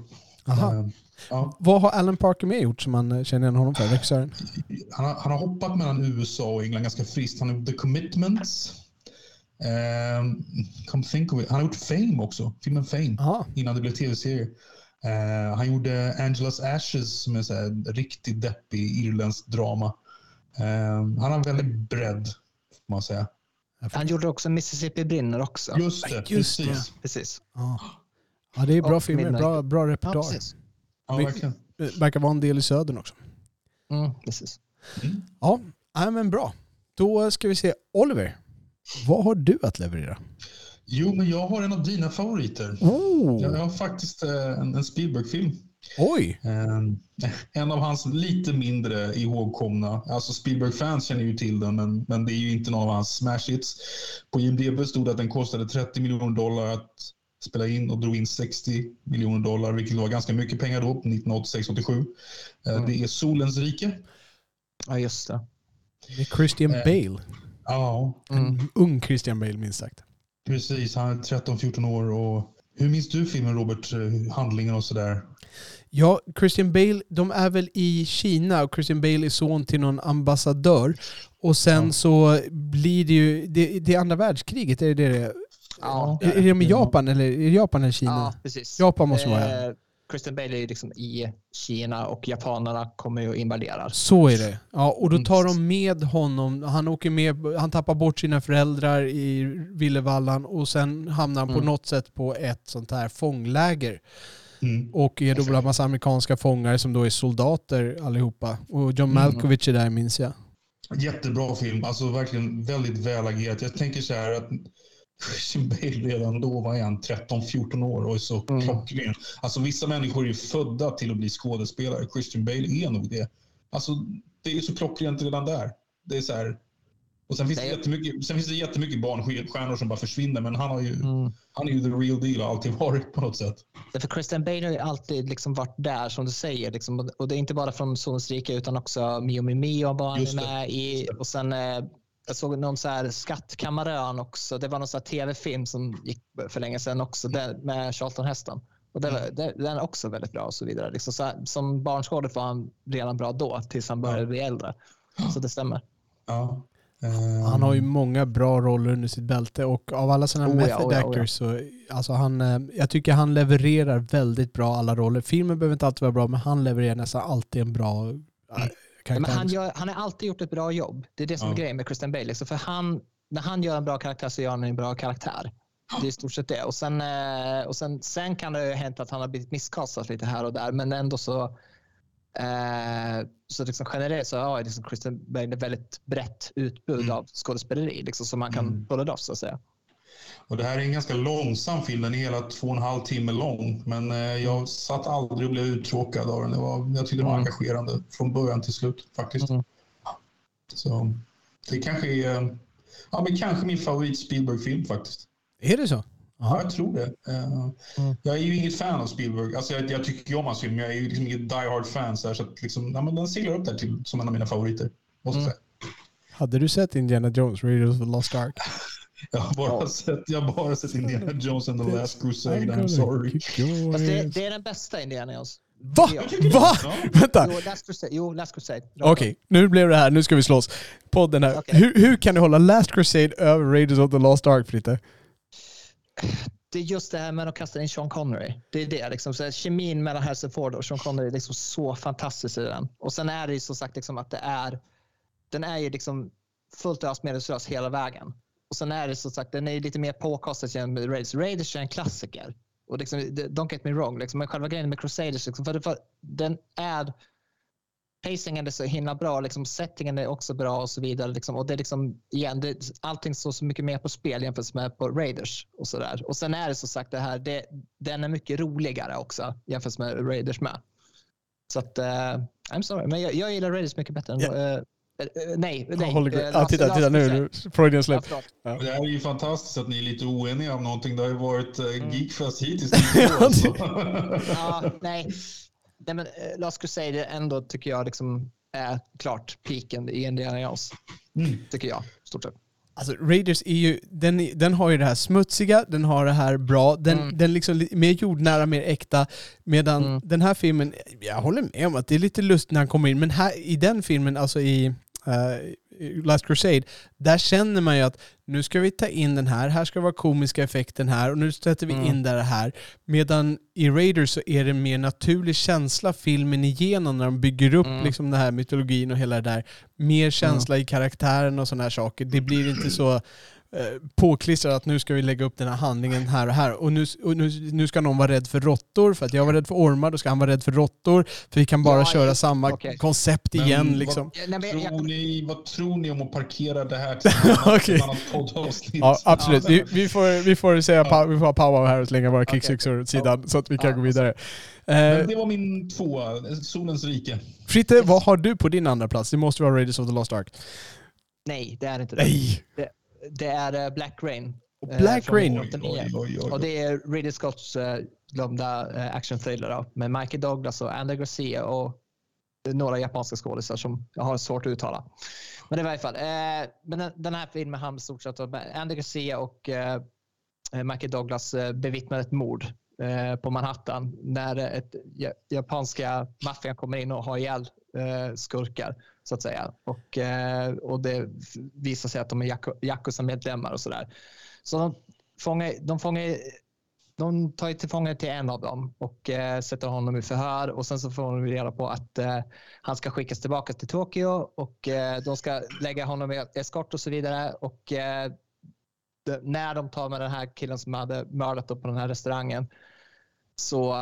Aha. Eh, ja. Vad har Alan Parker med gjort som man eh, känner igen honom för? Regissören? han, har, han har hoppat mellan USA och England ganska friskt. Han har gjort The Commitments. Um, come think of it. Han har gjort Fame också, filmen Fame, Jaha. innan det blev tv-serie. Eh, han gjorde Angelas Ashes som är så här riktigt deppig irländsk drama. Eh, han har väldigt bredd, får man säga. Han gjorde också Mississippi brinner också. Just det, Just det. precis. Precis. Ja. ja, det är bra Och filmer. Midnight. Bra, bra repertoar. Ja, verkligen. Det verkar vara en del i Södern också. Mm, precis. Ja, nej, men bra. Då ska vi se. Oliver, vad har du att leverera? Jo, men jag har en av dina favoriter. Oh, Jag har faktiskt eh, en, en Spielberg-film. Oj! Eh, en av hans lite mindre ihågkomna. Alltså Spielberg-fans känner ju till den, men, men det är ju inte någon av hans smash hits. På IMDB stod det att den kostade 30 miljoner dollar att spela in och drog in 60 miljoner dollar, vilket var ganska mymycket pengar då, 1986-87. Eh, Mm. Det är Solens rike. Ja, just det. Det är Christian Eh. Bale. Ja, Mm. Ung Christian Bale minst sagt. precis. Han är 13-14 år. Och hur minns du filmen, Robert? Eh, Handlingen och sådär? Ja, Christian Bale, de är väl i Kina och Christian Bale är son till någon ambassadör. Och sen Ja. så blir det ju, det, det är andra världskriget, är det det? det är? Ja, Är, är de i Japan eller, är det Japan eller Kina? ja precis. Japan måste det vara. Eh, Christian Bale är ju liksom i Kina och japanerna kommer ju och invaderar. Så är det. Ja, och då Mm, tar de med honom. Han åker med, han tappar bort sina föräldrar i Villevallan och sen hamnar han på Mm. något sätt på ett sånt här fångläger. Mm. Och är då bland massa amerikanska fångar som då är soldater allihopa. Och John Mm. Malkovich är där minns jag. Jättebra film, alltså verkligen väldigt väl agerat. Jag tänker så här att Christian Bale redan då var han 13-14 år och är så Mm. klockren. Alltså vissa människor är ju födda till att bli skådespelare. Christian Bale är nog det. Alltså det är så klockrent redan där. Det är så här, Och sen finns, det jättemycket, sen finns det jättemycket barnstjärnor som bara försvinner, men han, har ju, Mm. han är ju the real deal och alltid varit på något sätt. För Christian Bale har ju alltid liksom varit där som du säger. Liksom, och det är inte bara från Sonens rike utan också Mio Mio var han med i. Och sen eh, jag såg någon så här Skattkammarön också. Det var någon så här tv-film som gick för länge sedan också där, med Charlton Heston. Och var- det, den är också väldigt bra och så vidare. Liksom, så här, som barnskådis var han redan bra då tills han började bli äldre. Så det stämmer. Ja. Eh, Han har ju många bra roller under sitt bälte och av alla sådana Oh ja, method oh ja, oh ja. actors så alltså han, eh, jag tycker han levererar väldigt bra alla roller. Filmen behöver inte alltid vara bra men han levererar nästan alltid en bra äh, Ja, han, gör, han har alltid gjort ett bra jobb. Det är det som är Ja. grejen med Christian Bale. Liksom, för han, när han gör en bra karaktär så gör han en bra karaktär. Det är i stort sett det. Och sen, eh, och sen, sen kan det ha hänt att han har blivit misskastad lite här och där. Men ändå så, eh, så liksom generellt så har liksom Christian Bale ett väldigt brett utbud Mm. av skådespeleri liksom, som man kan Mm. det off så att säga. Och det här är en ganska långsam film. Den är hela två och en halv timme lång. Men eh, jag satt aldrig och blev uttråkad av den. Det var, jag tyckte det var Mm. engagerande från början till slut faktiskt. Mm. Så det kanske är eh, ja, men kanske min favorit Spielberg-film faktiskt. Är det så? Ja, jag tror det. Eh, Mm. Jag är ju inget fan av Spielberg. Alltså, jag, jag tycker ju om hans film, men jag är ju liksom inget die hard fan. Så, här, så att liksom, ja, men den seglar upp där till som en av mina favoriter. Måste Mm. säga. Hade du sett Indiana Jones, Raiders of the Lost Ark? Jag har bara, Ja. sett, jag har bara sett Indiana Jones and the Last Crusade. I'm sorry. Fast det, det är den bästa Indiana Jones. Va? Va? Ja. Vänta! Jo, Last Crusade. Jo, Last Crusade. Okej, nu blev det här. Nu ska vi slåss. Podden här. Okej. Hur, hur kan du hålla Last Crusade över Raiders of the Lost Ark, Fritte? det är just det här med att kasta in Sean Connery. Det är det. Liksom. Så kemin mellan Harrison Ford och Sean Connery är liksom så fantastisk i den. Och sen är det ju som sagt liksom att det är, den är ju liksom fullt ös medelslös hela vägen. Och sen är det som sagt, den är lite mer påkostad än med Raiders. Raiders är en klassiker. Och liksom, don't get me wrong, liksom, men själva grejen med Crusaders, liksom, för, det- för den är pacingen är så himla bra, liksom, settingen är också bra och så vidare. Liksom, och det är liksom, igen, det, allting står så mycket mer på spel jämfört med på Raiders. Och, så där. och sen är det som sagt det här, det, den är mycket roligare också jämfört med Raiders med. Så att, eh, I'm sorry, men jag, jag gillar Raiders mycket bättre än... Ja. Eh, eh, nej, nej. Håller- eh, ja, titta, titta nu. Freudian Ja, släpp. Och Det här är ju fantastiskt att ni är lite oeniga om någonting. Det har ju varit Mm. Geekfest hittills. Ja. Ja, nej. nej men, Last Crusade ändå tycker jag liksom är klart piken i Indiana Jones. Mm. Tycker jag, stort sett. Alltså Raiders är ju, den, den har ju det här smutsiga, den har det här bra, den, Mm. den liksom li- mer jordnära, mer äkta. Medan Mm. den här filmen, jag håller med om att det är lite lust när han kommer in, men här, i den filmen, alltså i i Last Crusade, där känner man ju att nu ska vi ta in den här, här ska det vara komiska effekten här och nu sätter vi Mm. in det här. Medan i Raiders så är det mer naturlig känsla filmen igenom när de bygger upp Mm. liksom den här mytologin och hela det där. Mer känsla i karaktären och sådana här saker. Det blir inte så påklistrat att nu ska vi lägga upp den här handlingen här och här. Och nu, och nu, nu ska någon vara rädd för råttor, för att jag var rädd för ormar, då ska han vara rädd för råttor. För vi kan bara Ja, köra i- samma okej. koncept Men igen vad- liksom. Ja, nej, men jag, Tror ni, vad tror ni om att parkera det här till Okej. ett annat poddavsnitt? Ja, absolut. Ja. Vi, vi, får, vi får säga Ja. vi får ha power här och slänga våra Okej. krigsyxor åt sidan så att vi kan Ja, gå vidare. Eh, Men det var min tvåa, Solens rike. Fritte, vad har du på din andra plats? Det måste vara Raiders of the Lost Ark. nej, det är inte det. Nej! Det är eh, Black Rain. eh, Black från Rain? 1989. oj, oj. Och det är Ridley Scotts uh, glömda uh, actionthriller med Michael Douglas och Andy Garcia och några japanska skådisar som jag har svårt att uttala. Men i varje fall, eh, men den, här filmen handlar stort sett om Andy Garcia och eh, Michael Douglas eh, bevittnar ett mord eh, på Manhattan när ett ja, japanska maffian kommer in och har ihjäl eh, skurkar så att säga. Och, eh, och det visar sig att de är Yakuza-medlemmar och sådär. Så de fångar, de fångar de tar till fånga till en av dem och eh, sätter honom i förhör och sen så får de reda på att eh, han ska skickas tillbaka till Tokyo och eh, de ska lägga honom i eskort och så vidare. Och eh, de, när de tar med den här killen som hade mördat på den här restaurangen så,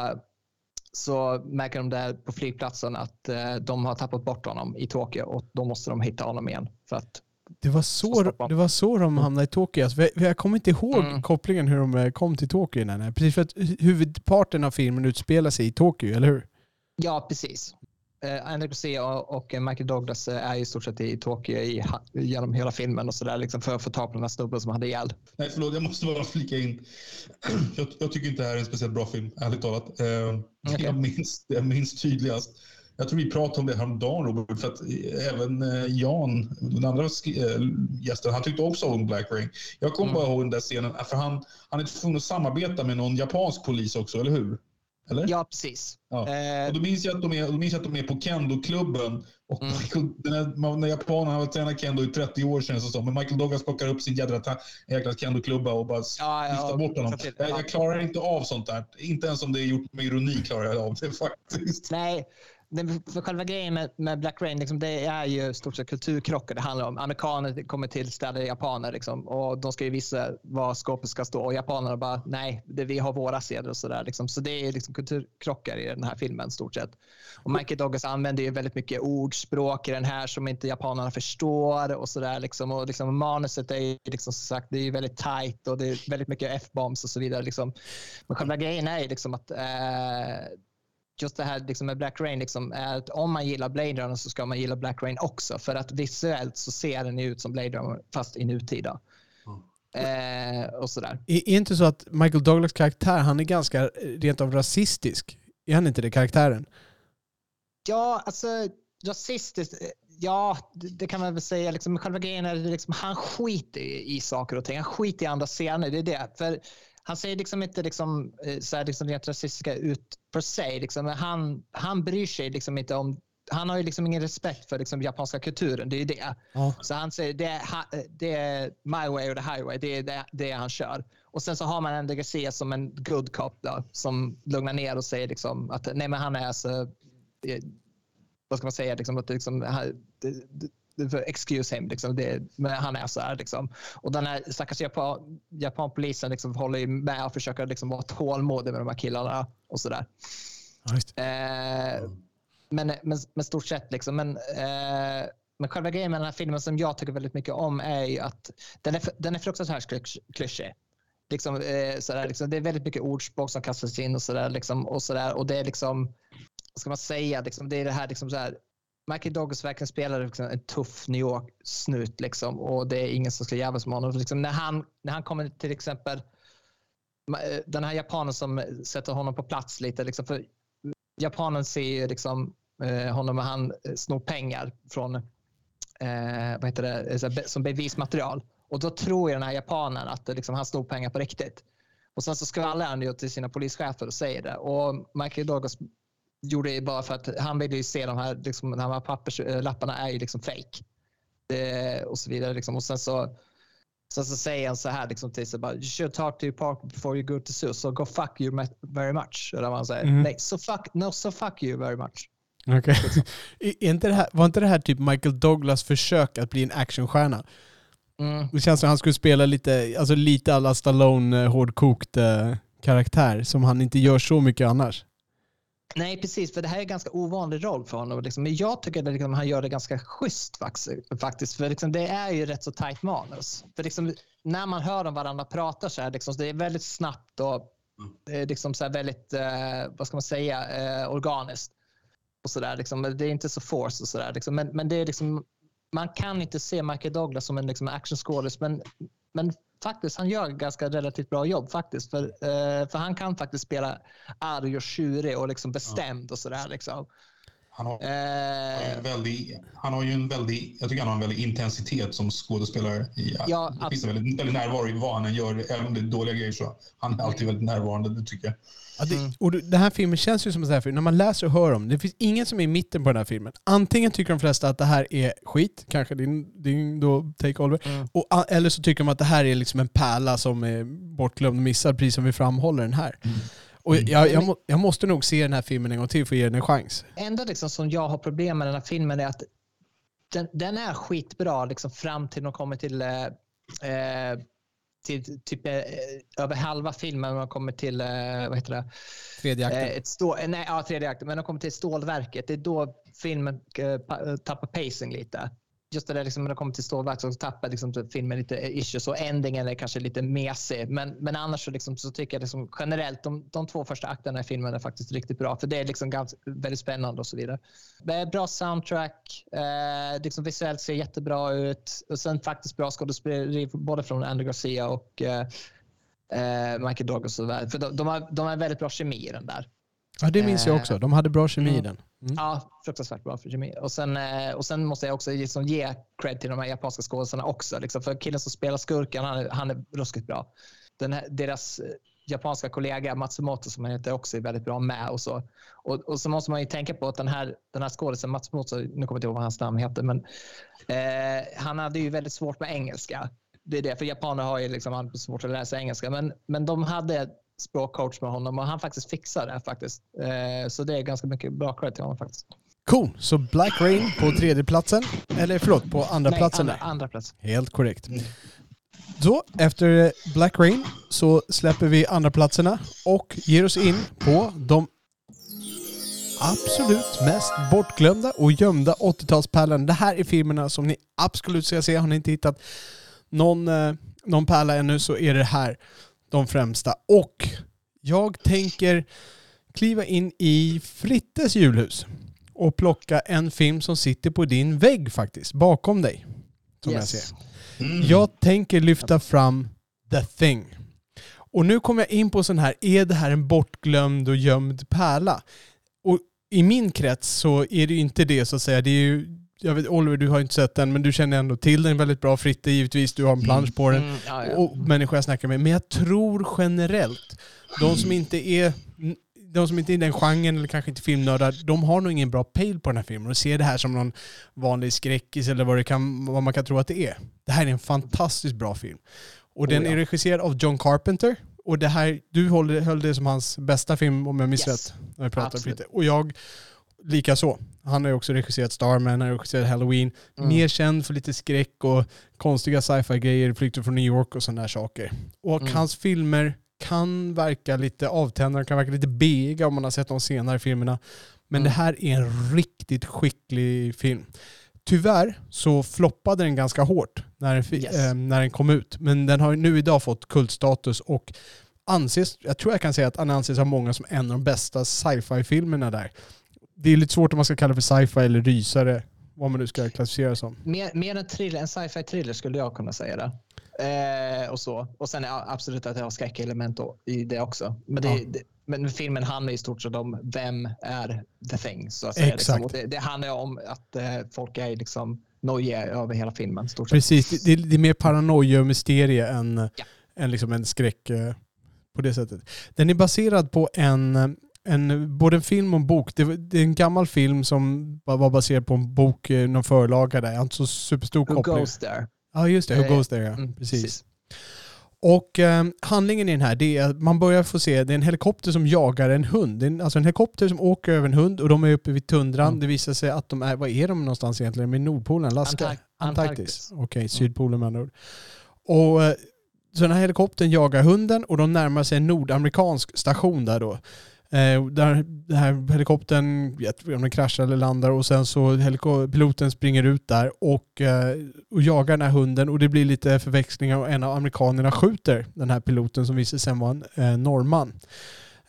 så märker de där på flygplatsen att eh, de har tappat bort honom i Tokyo och då måste de hitta honom igen. För att, Det var Så det var så de hamnade i Tokyo. Alltså, jag, jag kommer inte ihåg Mm. kopplingen hur de eh, kom till Tokyo. Nej, nej. Precis för att huvudparten av filmen utspelar sig i Tokyo, eller hur? ja, precis. Eh, Andy Garcia och, och Michael Douglas eh, är i stort sett i Tokyo i, genom hela filmen och sådär liksom för att få tag på den här snubben som hade ihjäl. Nej, förlåt, jag måste bara flika in. Jag, jag tycker inte det här är en speciellt bra film, ärligt talat. Eh, Okej. Jag minns det minns tydligast. Jag tror vi pratade om det häromdagen, Robert, för att eh, även eh, Jan, den andra eh, gästen, han tyckte också om Black Rain. Jag kommer bara ihåg den där scenen, för han, han är tvungen att samarbeta med någon japansk polis också, eller hur? Eller? Ja, precis. Ja. Eh, Och då minns jag att de är, då minns att de är på Kendo-klubben. Och Mm. Michael, den här, när japanerna har tränat Kendo i 30 år sedan, så, så, men Michael Douglas plockar upp sin jädra, Kendo-klubba och bara Ja, ja, viftar bort honom. till. Jag, Ja. jag klarar inte av sånt där. Inte ens om det är gjort med ironi klarar jag av det faktiskt. Nej, det, för själva grejen med, med Black Rain, liksom, det är ju stort sett kulturkrockar det handlar om. Amerikaner kommer till städer japaner liksom, och de ska ju visa var skåpet ska stå och japanerna bara nej, det, vi har våra seder och sådär. Liksom. Så det är liksom kulturkrockar i den här filmen stort sett. Och Michael Douglas använder ju väldigt mycket ordspråk i den här som inte japanerna förstår och sådär. Liksom. Och liksom, manuset är ju liksom, som sagt, det är ju väldigt tight och det är väldigt mycket F-bombs och så vidare. Liksom. Men själva grejen är ju liksom att eh, just det här liksom med Black Rain liksom, är att om man gillar Blade Runner så ska man gilla Black Rain också. För att visuellt så ser den ut som Blade Runner fast i nutida. Eh, och sådär. Är är inte så att Michael Douglas karaktär, han är ganska rent av rasistisk? Är han inte det, karaktären? Ja, alltså rasistiskt. eh, Ja, det, det kan man väl säga. Liksom, själva grejen är att liksom, han skiter i, i saker och ting. Han skiter i andra scener. Det är det. För han säger liksom inte liksom, eh, så här, liksom rent rasistiska ut per se. Liksom, men han, han bryr sig liksom inte om han har ju liksom ingen respekt för liksom japanska kulturen. Det är ju det. Ja. Så han säger det är, ha- det är my way or the highway. Det är det, det han kör. Och sen så har man Andy Garcia som en good cop då, som lugnar ner och säger liksom att nej men han är alltså, eh, vad ska man säga, liksom, att liksom, för excuse him, liksom, det, men han är så här. Liksom. Och den här stackars Japan, japanpolisen liksom, håller ju med och försöker liksom, vara tålmodig med de här killarna och sådär. Ja. Eh, men, men, men stort sett liksom. Men, eh, men själva grejen med den här filmen som jag tycker väldigt mycket om är ju att den är, den är fruktansvärt klysch- klyschig. Liksom, eh, sådär, liksom, det är väldigt mycket ordspråk som kastas in och sådär. Liksom, och, sådär, och det är liksom, vad ska man säga, liksom, det är det här liksom, såhär, Michael Douglas verkligen spelar liksom en tuff New York-snut liksom, och det är ingen som ska jävlas med honom. Liksom, när, han, när han kommer till exempel, eh, den här japanen som sätter honom på plats lite, liksom, för japanen ser ju liksom, eh, honom och han eh, snor pengar från, eh, vad heter det, eh, som bevismaterial. Och då tror ju den här japanen att liksom, han snor pengar på riktigt. Och sen så skvallrar han ju till sina polischefer och säger det. Och Michael Douglas gjorde det bara för att han ville ju se de här, liksom, de här papperslapparna är ju liksom fake. Det, och så vidare. Liksom. Och sen så, sen så säger han så här liksom, till sig bara, you should talk to your partner before you go to zoo, so go fuck you very much. Eller vad han säger. Mhm. Nej, so fuck, no, so fuck you very much. Är inte det här, var inte det här typ Michael Douglas försök att bli en actionstjärna? Mm. Det känns som att han skulle spela lite, alltså lite alla Stallone eh, hårdkokt eh, karaktär som han inte gör så mycket annars. Nej, precis. För det här är en ganska ovanlig roll för honom. Liksom. Men jag tycker att liksom, han gör det ganska schysst faktiskt. För liksom, det är ju rätt så tajt manus. För liksom, när man hör om varandra prata så här, liksom, det är väldigt snabbt och det är liksom så här väldigt, eh, vad ska man säga, eh, organiskt. Och så där, liksom. Det är inte så force och sådär. Men, men det är man kan inte se Michael Douglas som en liksom, actionskådis, men, men faktiskt, han gör ganska relativt bra jobb faktiskt. För, eh, för han kan faktiskt spela arg och tjurig och liksom bestämd och sådär. Liksom. Han har, Eh, en väldig, han har ju en väldig, jag tycker han har en väldig intensitet som skådespelare. I, Ja, det finns en väldigt, väldigt närvaro i vad han än gör, även om det är dåliga grejer så han är alltid väldigt närvarande, det tycker jag. Ja, det, Mm. och det- den här filmen känns ju som en sån här film, när man läser och hör om det finns ingen som är i mitten på den här filmen. Antingen tycker de flesta att det här är skit, kanske din, din då take Oliver, Mm. och, eller så tycker de att det här är liksom en pärla som är bortglömd och missad, precis som vi framhåller den här. Och jag, jag, må, jag måste nog se den här filmen en gång till för att ge den en chans. enda liksom som jag har problem med den här filmen är att den, den är skitbra liksom fram till de kommer till, eh, eh, till typ eh, över halva filmen när de kommer till, eh, vad heter det? Tredje akten. Eh, ett stå, eh, nej, ja, tredje akten. Men de kommer till stålverket. Det är då filmen pa- tappar pacing lite just det där liksom, när det kommer till stålverk så tappar liksom, typ filmen lite issues och endingen är kanske lite mesig. Men, men annars så, liksom, så tycker jag liksom, generellt de, de två första akterna i filmen är faktiskt riktigt bra. För det är liksom ganska, väldigt spännande och så vidare. Det är bra soundtrack, eh, liksom visuellt ser jättebra ut och sen faktiskt bra skådespeleri både från Andy Garcia och eh, eh, Michael Douglas. Och För de, de, har, de har väldigt bra kemi i den där. Ja, det minns jag Eh, också. De hade bra kemi i mm. den. Mm. Ja, fruktansvärt bra för kemi. Och sen, eh, och sen måste jag också liksom ge cred till de här japanska skådespelarna också. Liksom, för killen som spelar skurken, han är, han är ruskigt bra. Den här, deras eh, japanska kollega Matsumoto som han heter också är väldigt bra med. Och så, och, och så måste man ju tänka på att den här, den här skådisen Matsumoto, nu kommer jag inte ihåg vad hans namn heter, men eh, han hade ju väldigt svårt med engelska. Det är det, för japaner har ju liksom svårt att lära sig engelska. Men, men de hade språkcoach med honom och han faktiskt fixade det faktiskt. Eh, så det är ganska mycket bra cred till honom faktiskt. Cool. Så Black Rain på tredje platsen. Eller förlåt, på andra Nej, platsen andra, där. andra plats. Helt korrekt. Så, efter Black Rain så släpper vi andra platserna och ger oss in på de absolut mest bortglömda och gömda 80-talspärlorna. Det här är filmerna som ni absolut ska se. Har ni inte hittat någon, eh, någon pärla ännu så är det här de främsta. Och jag tänker kliva in i Frittes julhus och plocka en film som sitter på din vägg faktiskt, bakom dig. Som jag ser. Mm. Jag tänker lyfta fram The Thing. Och nu kommer jag in på sån här, är det här en bortglömd och gömd pärla? Och i min krets så är det ju inte det så att säga. Det är ju, jag vet, Oliver, du har inte sett den, men du känner ändå till den väldigt bra. Fritte givetvis, du har en plansch på den. Mm, ja, ja. Och människor jag snackar med. Men jag tror generellt, de som inte är de som inte är i den genren eller kanske inte filmnördar, de har nog ingen bra pejl på den här filmen och ser det här som någon vanlig skräckis eller vad, det kan, vad man kan tro att det är. Det här är en fantastiskt bra film. Och den ja. är regisserad av John Carpenter. Och det här, du höll, höll det som hans bästa film om jag minns Yes. rätt. När vi pratade Absolut. lite. Och jag lika så. Han har ju också regisserat Starman, han har regisserat Halloween. Mm. Mer känd för lite skräck och konstiga sci-fi grejer, Flykten från New York och sådana där saker. Och Mm. hans filmer kan verka lite avtändande, kan verka lite beiga om man har sett de senare filmerna. Men Mm. det här är en riktigt skicklig film. Tyvärr så floppade den ganska hårt när den, fi- Yes. eh, när den kom ut. Men den har nu idag fått kultstatus och anses, jag tror jag kan säga att den anses av många som en av de bästa sci-fi-filmerna där. Det är lite svårt om man ska kalla det för sci-fi eller rysare, vad man nu ska klassificera som. Mer, mer en, thriller, en sci-fi thriller skulle jag kunna säga det. Eh, och så. Och sen är absolut att det har skräckelement i det också. Men, det, Ja. det, men filmen handlar i stort sett om vem är the thing. Så att säga, Exakt. Liksom. Det, det handlar om att eh, folk är liksom nojiga över hela filmen. Stort. Precis, det, det är mer paranoia och mysterie än, Ja. än liksom en skräck eh, på det sättet. Den är baserad på en, en, både en film och en bok. Det, det är en gammal film som var baserad på en bok, eh, någon förlaga där. Jag har inte så superstor Who koppling. goes there? Ja just det, Who Goes There ja. Mm, precis. Och eh, handlingen i den här, det är att man börjar få se, det är en helikopter som jagar en hund. Det är en, alltså en helikopter som åker över en hund och de är uppe vid tundran. Mm. Det visar sig att de är, var är de någonstans egentligen? Med Nordpolen? Alaska? Antark- Antarktis? Antarktis. Okej, Sydpolen med andra ord. Och eh, så den här helikoptern jagar hunden och de närmar sig en nordamerikansk station där då. Eh, där den här helikoptern, jag vet inte om den kraschar eller landar och sen så piloten springer ut där och, eh, och jagar den här hunden och det blir lite förväxlingar och en av amerikanerna skjuter den här piloten som visar sig sen vara en eh, norrman.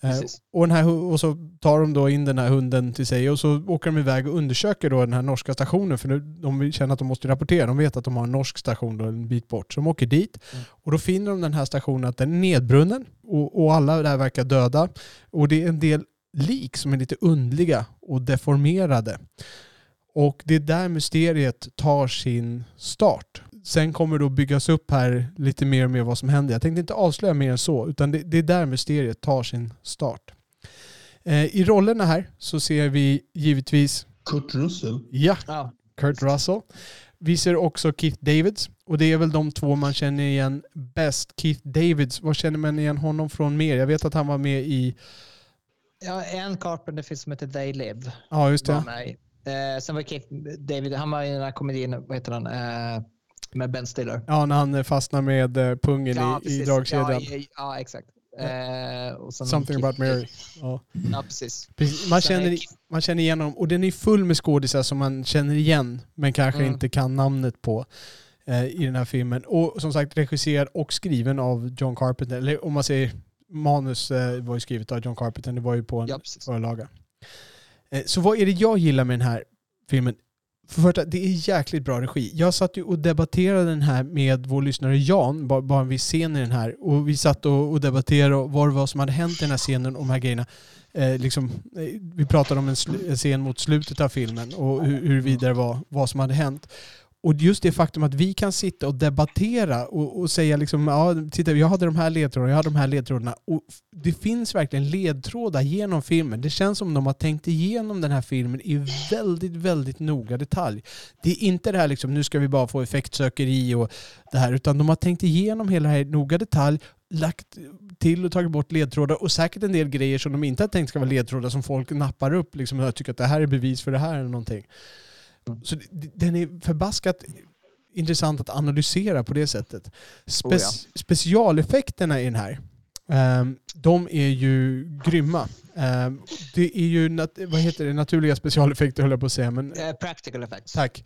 Eh, Precis. och, den här, och så tar de då in den här hunden till sig och så åker de iväg och undersöker då den här norska stationen för nu, de känner att de måste rapportera. De vet att de har en norsk station då en bit bort. Så de åker dit Mm. och då finner de den här stationen att den är nedbrunnen och, och alla där verkar döda. Och det är en del lik som är lite undliga och deformerade. Och det är där mysteriet tar sin start. Sen kommer det att byggas upp här lite mer och mer vad som händer. Jag tänkte inte avslöja mer än så, utan det, det är där mysteriet tar sin start. Eh, I rollerna här så ser vi givetvis, Kurt Russell. ja, Ja, Kurt Russell. Vi ser också Keith Davids. Och det är väl de två man känner igen bäst. Keith Davids, vad känner man igen honom från mer? Jag vet att han var med i, ja, en Carpenter-film som heter They Live. ja just Var det. i. Eh, sen var Keith David, han var i den här komedin, vad heter den, eh, med Ben Stiller. Ja, när han fastnar med eh, pungen i, i dragkedjan. Ja, ja, exakt. Eh, Something about Mary. Ja. Ja, precis. Precis. Man, känner, man känner igen dem och den är full med skådisar som man känner igen men kanske Mm. inte kan namnet på eh, i den här filmen. Och som sagt regisserad och skriven av John Carpenter. Eller om man säger manus eh, var ju skrivet av John Carpenter. Det var ju på en Ja, förlaga. Eh, så vad är det jag gillar med den här filmen? För första, det är jäkligt bra regi. Jag satt ju och debatterade den här med vår lyssnare Jan, bara, en viss scen i den här. Och vi satt och, och debatterade vad det var som hade hänt i den här scenen och de här grejerna. Eh, liksom, eh, vi pratade om en, en scen mot slutet av filmen och hur, huruvida det var vad som hade hänt. Och just det faktum att vi kan sitta och debattera och, och säga liksom, ja, titta, jag hade de här ledtrådarna, jag hade de här ledtrådarna. Och det finns verkligen ledtrådar genom filmen. Det känns som de har tänkt igenom den här filmen i väldigt, väldigt noga detalj. Det är inte det här liksom, nu ska vi bara få effektsökeri och det här, utan de har tänkt igenom hela det här i noga detalj, lagt till och tagit bort ledtrådar och säkert en del grejer som de inte har tänkt ska vara ledtrådar som folk nappar upp. Liksom, och tycker att det här är bevis för det här eller någonting. Mm. Så den är förbaskat intressant att analysera på det sättet. Spe- Oh ja. Specialeffekterna i den här, ehm, de är ju grymma. Ehm, det är ju nat- vad heter det, naturliga specialeffekter höll jag på att säga. Men, Eh, practical effects. tack.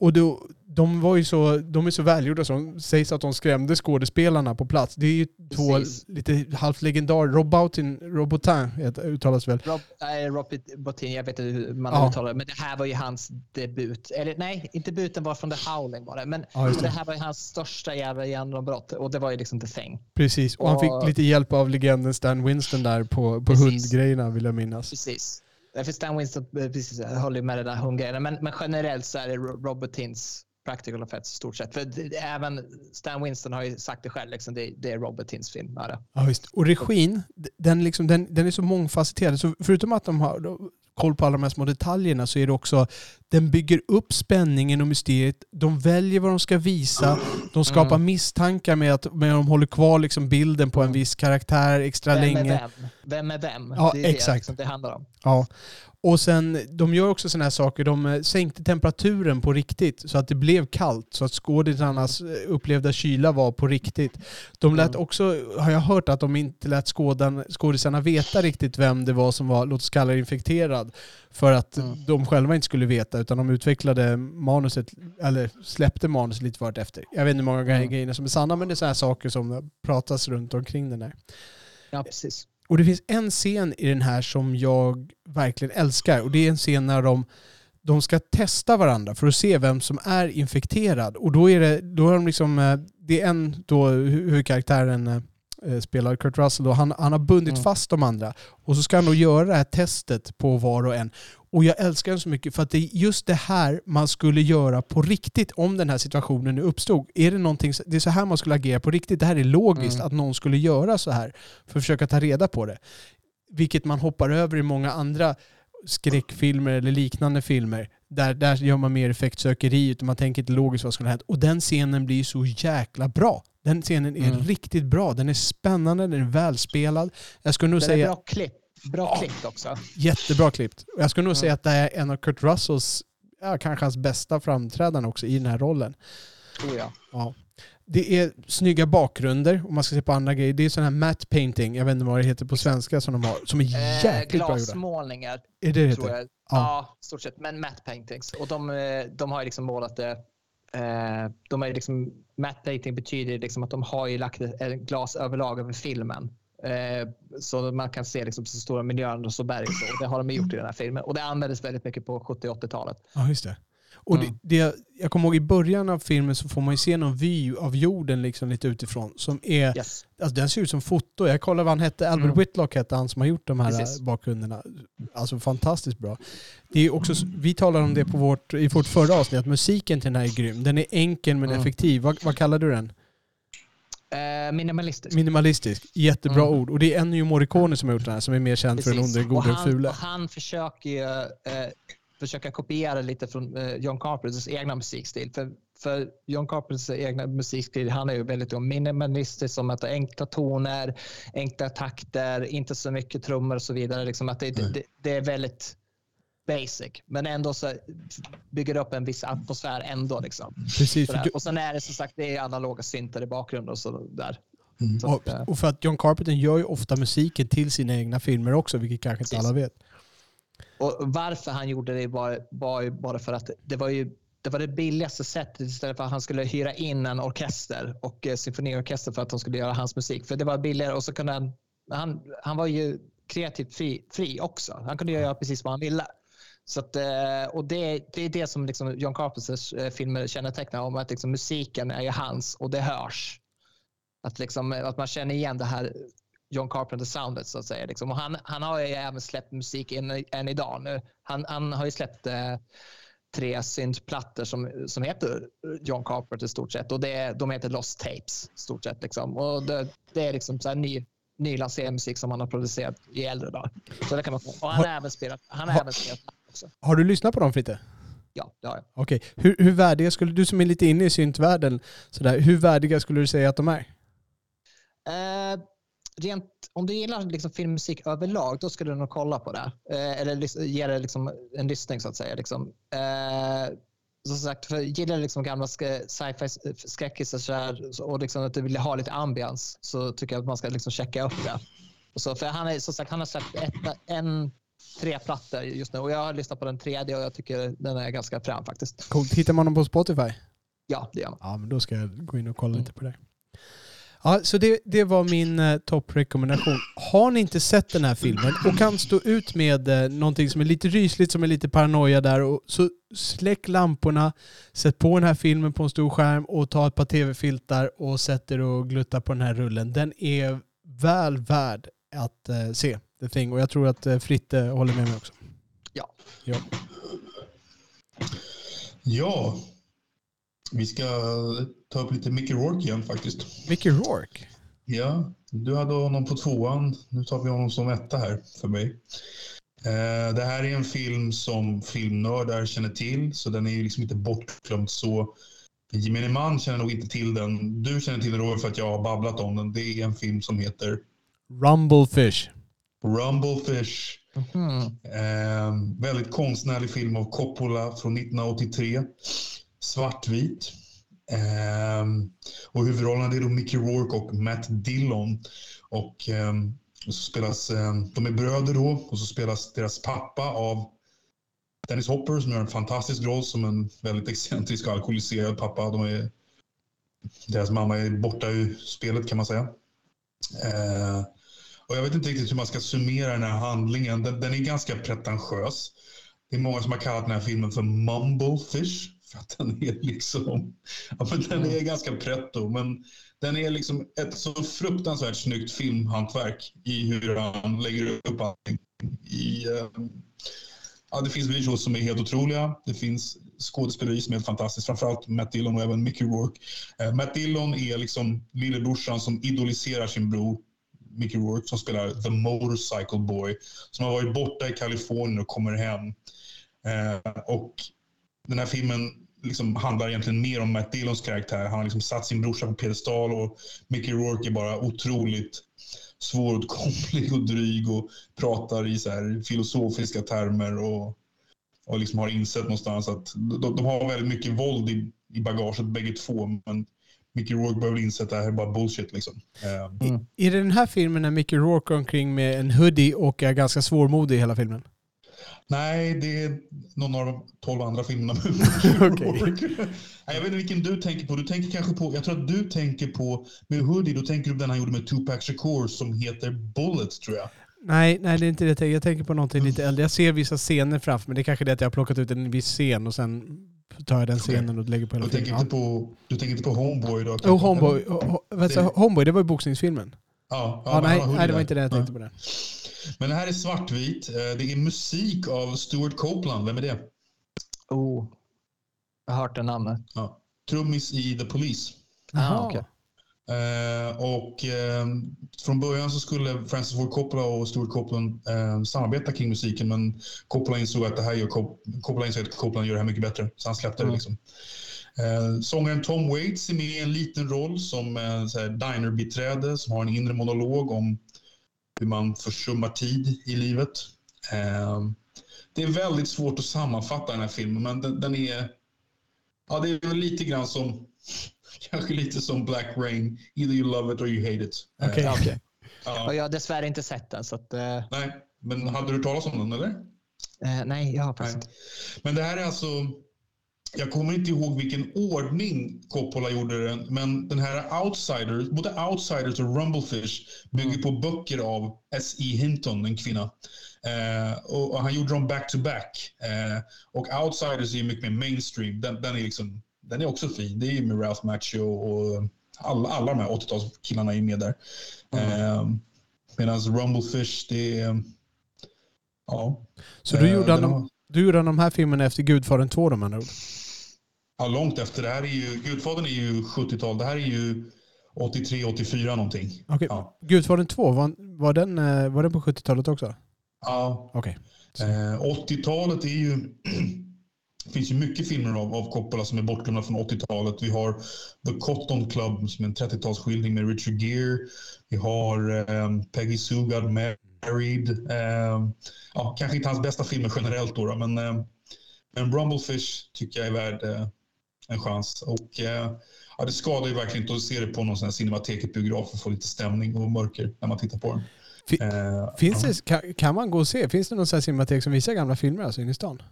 Och då, de, var ju så, de är så välgjorda så de sägs att de skrämde skådespelarna på plats. Det är ju två Precis. lite halvt legendarer. Robotin heter- uttalas väl? Rob, nej, Robert Bottin, jag vet inte hur man Ja. uttalar det, men det här var ju hans debut. Eller nej, inte debuten var från The Howling var det, men Ja, det. det. här var ju hans största jävla genombrott och det var ju liksom The Thing. Precis. Och han Och- fick lite hjälp av legenden Stan Winston där på, på Precis. hundgrejerna vill jag minnas. Precis. För Stan Winston precis, jag håller med det där hundgrejen, men, men generellt så är det Robert Tins practical effects i stort sett. För det, även Stan Winston har ju sagt det själv, liksom, det, det är Robert Tins film. Är det. Ja, visst. Och regin, den, liksom, den, den är så mångfacetterad. Så förutom att de har koll på alla de här små detaljerna så är det också, den bygger upp spänningen och mysteriet. De väljer vad de ska visa. De skapar Mm. misstankar med att med de håller kvar liksom bilden på en viss karaktär extra Vem länge. är vem? Vem är vem? Ja, det är det exakt. liksom det handlar om. Ja. Och sen, de gör också sådana här saker, de eh, sänkte temperaturen på riktigt så att det blev kallt, så att skådisarnas eh, upplevda kyla var på riktigt. De lät också, har jag hört, att de inte lät skådan, skådisarna veta riktigt vem det var som var, låt oss kalla det infekterad. För att Mm. de själva inte skulle veta, utan de utvecklade manuset, eller släppte manuset lite vart efter. Jag vet inte hur många Mm. grejer som är sanna, men det är sådana här saker som pratas runt omkring den här. Ja, precis. Och det finns en scen i den här som jag verkligen älskar. Och det är en scen när de, de ska testa varandra för att se vem som är infekterad. Och då är det, då är de liksom, eh, det är en då hu- huvudkaraktären eh, spelar Kurt Russell då, han, han har bundit Mm. fast de andra. Och så ska han då göra det här testet på var och en. Och jag älskar den så mycket för att det är just det här man skulle göra på riktigt om den här situationen nu uppstod. Är det, någonting, det är så här man skulle agera på riktigt. Det här är logiskt Mm. att någon skulle göra så här för att försöka ta reda på det. Vilket man hoppar över i många andra skräckfilmer eller liknande filmer. Där, där gör man mer effektsökeri utan man tänker inte logiskt vad som skulle ha hänt. Och den scenen blir så jäkla bra. Den scenen är Mm. riktigt bra. Den är spännande, den är välspelad. Jag skulle nog är säga bra klipp. Bra klippt också. jättebra klippt. Jag skulle nog Mm. säga att det är en av Kurt Russells, ja, kanske hans bästa framträdanden också i den här rollen. Oh, ja. Ja. Det är snygga bakgrunder, om man ska se på andra grejer. Det är sån här matte painting, jag vet inte vad det heter på svenska, som de har, som är Eh, jäkligt bra gjorda. glasmålningar Är det det heter? jag. Ja. Ja, stort sett. Men matte paintings. Och de, eh, de har liksom målat det. Eh, de ju liksom, matte painting betyder liksom att de har ju lagt ett ett glas överlag över filmen. Eh, så man kan se liksom så stora miljöer och så berg. och Så. Och Det har de gjort i den här filmen. Och det användes väldigt mycket på 70 80-talet. Ja, just det. Och Mm. det, det, jag kommer ihåg i början av filmen så får man ju se någon vy av jorden liksom lite utifrån som är, Yes. alltså den ser ut som foto. Jag kollade vad han hette, Albert Mm. Whitlock hette han som har gjort de här Precis. bakgrunderna. Alltså fantastiskt bra. Det är också, vi talade om det på vårt, i vårt förra avsnitt, att musiken till den här är grym. Den är enkel men Mm. effektiv. Vad, vad kallar du den? Eh, minimalistisk. Minimalistisk. Jättebra Mm. ord. Och det är Ennio Morricone som har gjort den här, som är mer känd för den Precis. onde, och gode och han, fule. han försöker ju eh, försöka kopiera lite från eh, John Carpenters egna musikstil. För, för John Carpenters egna musikstil handlar ju väldigt om minimalistiskt, som att ha enkla toner, enkla takter, inte så mycket trummor och så vidare. Liksom att det, Mm. det, det är väldigt basic, men ändå så bygger det upp en viss atmosfär ändå. Liksom. Precis. Du, Och sen är det som sagt det är analoga syntar i bakgrunden och så där. Mm. Så att, Och, eh, och för att John Carpenter gör ju ofta musiken till sina egna filmer också, vilket kanske inte Precis. alla vet. Och varför han gjorde det var, var ju bara för att det var ju det var det billigaste sättet istället för att han skulle hyra in en orkester och eh, symfoniorkester för att de skulle göra hans musik. För det var billigare och så kunde han, han, han var ju kreativt fri, fri också. Han kunde göra precis vad han ville. Så att, eh, och det, det är det som liksom John Carpenters eh, filmer kännetecknar om att liksom musiken är ju hans och det hörs. Att, liksom, att man känner igen det här John Carpenter-soundet så att säga. Liksom. Och han, han har ju även släppt musik än, än idag. Nu. Han, han har ju släppt eh, tre syntplattor som, som heter John Carpenter i stort sett. Och det, de heter Lost Tapes i stort sett. Liksom. Och det, det är liksom så här ny, nylanserad musik som han har producerat i äldre dagar. Så det kan man få. Och han har även spelat, han Har- även spelat också. Har du lyssnat på dem Fritte? Ja, det har jag. Okej. Hur, hur värdiga skulle du som är lite inne i syntvärlden, sådär, hur värdiga skulle du säga att de är? Eh, rent, om du gillar liksom filmmusik överlag, då skulle du nog kolla på det. Eh, eller ge det liksom en lyssning så att säga. Liksom. Eh, som sagt, för gillar du liksom gamla sci-fi skräckisar så här, så- och liksom att du vill ha lite ambians så tycker jag att man ska liksom checka upp det. Och så, för han, är, som sagt, han har släppt ett, en, tre plattor just nu och jag har lyssnat på den tredje och jag tycker den är ganska frän faktiskt. Coolt. Hittar man dem på Spotify? Ja, det gör man. Ja, men då ska jag gå in och kolla lite på det. Ja, så det, det var min eh, topprekommendation. Har ni inte sett den här filmen och kan stå ut med eh, någonting som är lite rysligt, som är lite paranoia där, och, så släck lamporna, sätt på den här filmen på en stor skärm och ta ett par tv-filtar och sätt er och glutta på den här rullen. Den är väl värd att eh, se, The Thing. Och jag tror att eh, Fritte håller med mig också. Ja. Ja. Ja, vi ska ta upp lite Mickey Rourke igen faktiskt. Mickey Rourke. Ja, du hade honom på tvåan. Nu tar vi honom som etta här för mig. Eh, det här är en film som filmnördar känner till, så den är ju liksom inte bortglömd så. Gemene man känner nog inte till den. Du känner till den Robert för att jag har babblat om den. Det är en film som heter Rumblefish. Rumblefish. Mhm. Eh, väldigt konstnärlig film av Coppola från 1983. Svartvit. Eh, och huvudrollerna är då Mickey Rourke och Matt Dillon. Och, eh, och så spelas, eh, de är bröder då och så spelas deras pappa av Dennis Hopper som gör en fantastisk roll som en väldigt excentrisk och alkoholiserad pappa. De är, deras mamma är borta ur spelet kan man säga. Och jag vet inte riktigt hur man ska summera den här handlingen. Den, den är ganska pretentiös. Det är många som har kallat den här filmen för Mumblefish. För att den är liksom... Ja, men den är ganska pretto, men den är liksom ett så fruktansvärt snyggt filmhantverk i hur han lägger upp allting. I, eh, ja, det finns visuals som är helt otroliga. Det finns skådespeleri som är helt fantastiskt. Framförallt Matt Dillon och även Mickey Rourke. Eh, Matt Dillon är liksom lillebrorsan som idoliserar sin bror Mickey Rourke som spelar The Motorcycle Boy som har varit borta i Kalifornien och kommer hem. Eh, och den här filmen liksom handlar egentligen mer om Matt Dillons karaktär. Han har liksom satt sin brorsa på piedestal och Mickey Rourke är bara otroligt svåråtkomlig och dryg och pratar i så här filosofiska termer och, och liksom har insett någonstans att de, de har väldigt mycket våld i, i bagaget bägge två men Mickey Rourke behöver inse att det här är bara bullshit liksom. Eh, Är det den här filmen när Mickey Rourke går omkring med en hoodie och är ganska svårmodig i hela filmen? Nej, det är någon av de tolv andra filmerna med. Rourke. Nej, Jag vet inte vilken du tänker på. Du tänker kanske på, jag tror att du tänker på, med Hoodie, då tänker du på den han gjorde med Tupac Shakur som heter Bullets tror jag. Nej, nej, det är inte det jag tänker. Jag tänker på någonting lite äldre. Jag ser vissa scener framför mig. Det är kanske det att jag har plockat ut en viss scen och sen tar jag den scenen och lägger på hela Du tänker, filmen. inte på, du tänker inte på Homeboy då? Ja. Oh, Homeboy. Oh, oh, sa jag? Homeboy, det var ju boxningsfilmen. Ja, ja, Ja, men nej, nej, det var inte det jag Ja. tänkte på. Det. Men det här är svartvit. Eh, Det är musik av Stuart Copeland. Vem är det? Oh. Jag har hört det namnet. Ja. Trummis i The Police. Ah, Jaha. Eh, och eh, från början så skulle Francis Ford Coppola och Stuart Copeland eh, samarbeta kring musiken men Coppola insåg att det här gör Cop- Coppola insåg att Copeland gör det här mycket bättre så han släppte det Mm. liksom. Eh, sångaren Tom Waits är med i en liten roll som eh, dinerbiträde som har en inre monolog om hur man försummar tid i livet. Eh, det är väldigt svårt att sammanfatta den här filmen men den, den är ja, det är väl lite grann som kanske lite som Black Rain. Either you love it or you hate it. Okej. Eh, Okej. ja. Och jag har dessvärre inte sett den, så att, eh, Nej, men hade du talas om den eller? eh, nej, jag har faktiskt inte. Men det här är alltså... Jag kommer inte ihåg vilken ordning Coppola gjorde den, men den här Outsiders, både Outsiders och Rumblefish bygger på böcker av S.E. Hinton, en kvinna. Eh, och, och han gjorde dem back-to-back. Eh, och Outsiders är ju mycket mer mainstream. Den, den, är liksom, den är också fin. Det är ju med Ralph Macchio och alla, alla de här 80-talskillarna är med där. Eh, Medan Rumblefish, det är... Ja. Så du Eh, gjorde, den de, du gjorde de här filmerna efter Gudfadern 2 de andra ord? Ja, långt efter. Det här är ju, Gudfadern är ju 70-tal. Det här är ju 83, 84 någonting. Okej. Ja. Gudfadern 2, var, var, den, eh, var den på 70-talet också? Ja, Okej. eh, 80-talet är ju... Finns ju mycket filmer av, av Coppola som är bortglömda från 80-talet. Vi har The Cotton Club som är en 30-talsskildring med Richard Gere. Vi har eh, Peggy Sue Got Married. Eh, ja, kanske inte hans bästa filmer generellt då, då men, eh, men Rumblefish tycker jag är värd eh, en chans. Och eh, ja, det skadar ju verkligen inte att se det på någon sån här Cinemateket-biograf och få lite stämning och mörker när man tittar på den. Fi- Eh, Finns det, kan, kan man gå och se? Finns det någon sån här cinematek som visar gamla filmer alltså inne i stan?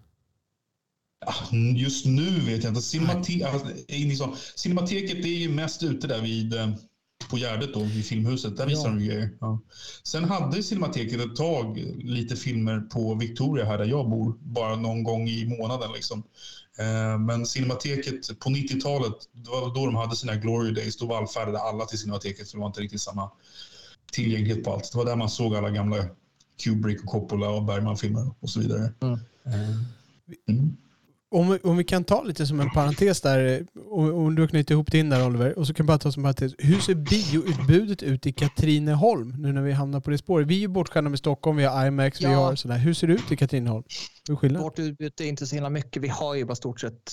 Just nu vet jag inte. Cinemate alltså, i så- Cinemateket är ju mest ute där vid eh, på Gärdet då, vid Filmhuset. Där visar Ja. de grejer. Ja. Sen hade Cinemateket ett tag lite filmer på Victoria här där jag bor. Bara någon gång i månaden liksom. Eh, Men Cinemateket på 90-talet, det var då de hade sina Glory Days. Då vallfärdade alla till Cinemateket för det var inte riktigt samma tillgänglighet på allt. Det var där man såg alla gamla Kubrick och Coppola och Bergman-filmer och så vidare. Mm. Mm. Om vi, om vi kan ta lite som en parentes där, om, du har knutit ihop din där Oliver, och så kan vi bara ta som parentes. Hur ser bioutbudet ut i Katrineholm nu när vi hamnar på det spåret? Vi är ju bortskämda med Stockholm, vi har IMAX, vi Ja. har sådär. Hur ser det ut i Katrineholm? Hur? Vårt utbud är inte så himla mycket. Vi har ju bara stort sett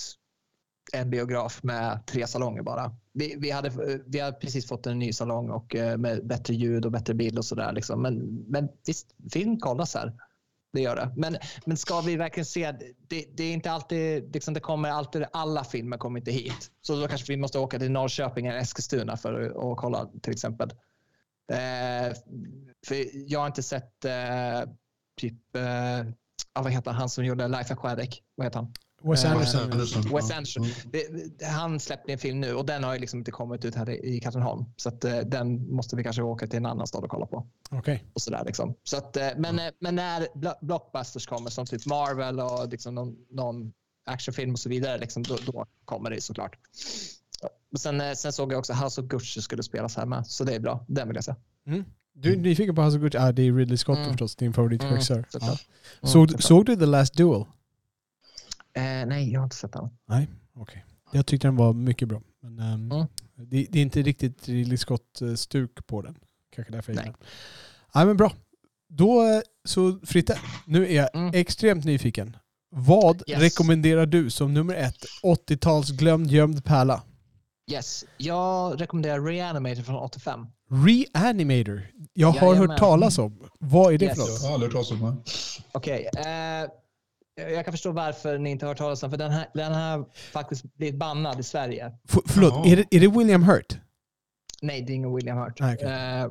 en biograf med tre salonger bara. Vi, vi, hade, vi har precis fått en ny salong och eh, med bättre ljud och bättre bild och sådär. Liksom. Men, men visst, film kollas här. Det gör det. Men, men ska vi verkligen se, det, det är inte alltid, liksom det kommer alltid, alla filmer kommer inte hit. Så då kanske vi måste åka till Norrköping eller Eskilstuna för att kolla till exempel. Eh, för jag har inte sett eh, typ, eh, ah, vad heter han som gjorde Life Aquatic? Vad heter han? Wes Eh, Anderson. Anderson. Wes. Anderson. Mm. Det, det, han släppte en film nu och den har ju liksom inte kommit ut här i, Katrineholm. Så att, eh, den måste vi kanske åka till en annan stad och kolla på. Okej. Och sådär, liksom. så att, eh, men, eh, men när blo- blockbusters kommer som typ Marvel och liksom någon, någon actionfilm och så vidare, liksom, då, då kommer det såklart. Och sen, eh, sen såg jag också House of Gucci skulle spelas här med, så det är bra. Den vill jag se. Du är nyfiken på House of Gucci? Ja, det är Ridley Scott Mm. förstås, din favoritregissör. Mm, ja. Mm, såg, såklart. såg du The Last Duel? Eh, nej, jag har inte sett den. Okej. Jag tyckte den var mycket bra. Men ehm, Mm. det, det är inte riktigt Ridley Scott-stuk på den. Kanske därför jag Nej. Nej men bra. Då, eh, så Fritte, nu är jag Mm. extremt nyfiken. Vad Yes. rekommenderar du som nummer ett 80-tals glömd gömd pärla? Yes, jag rekommenderar Reanimator från 85. Reanimator. Jag har Jajamän. hört talas om. Vad är det Yes. för något? Jag har aldrig hört talas om det. Okej. eh, jag kan förstå varför ni inte har hört talas om för den här, den här har faktiskt blivit bannad i Sverige. F- förlåt, Jaha. är det, är det William Hurt? Nej, det är ingen William Hurt. Nej, okej. Eh,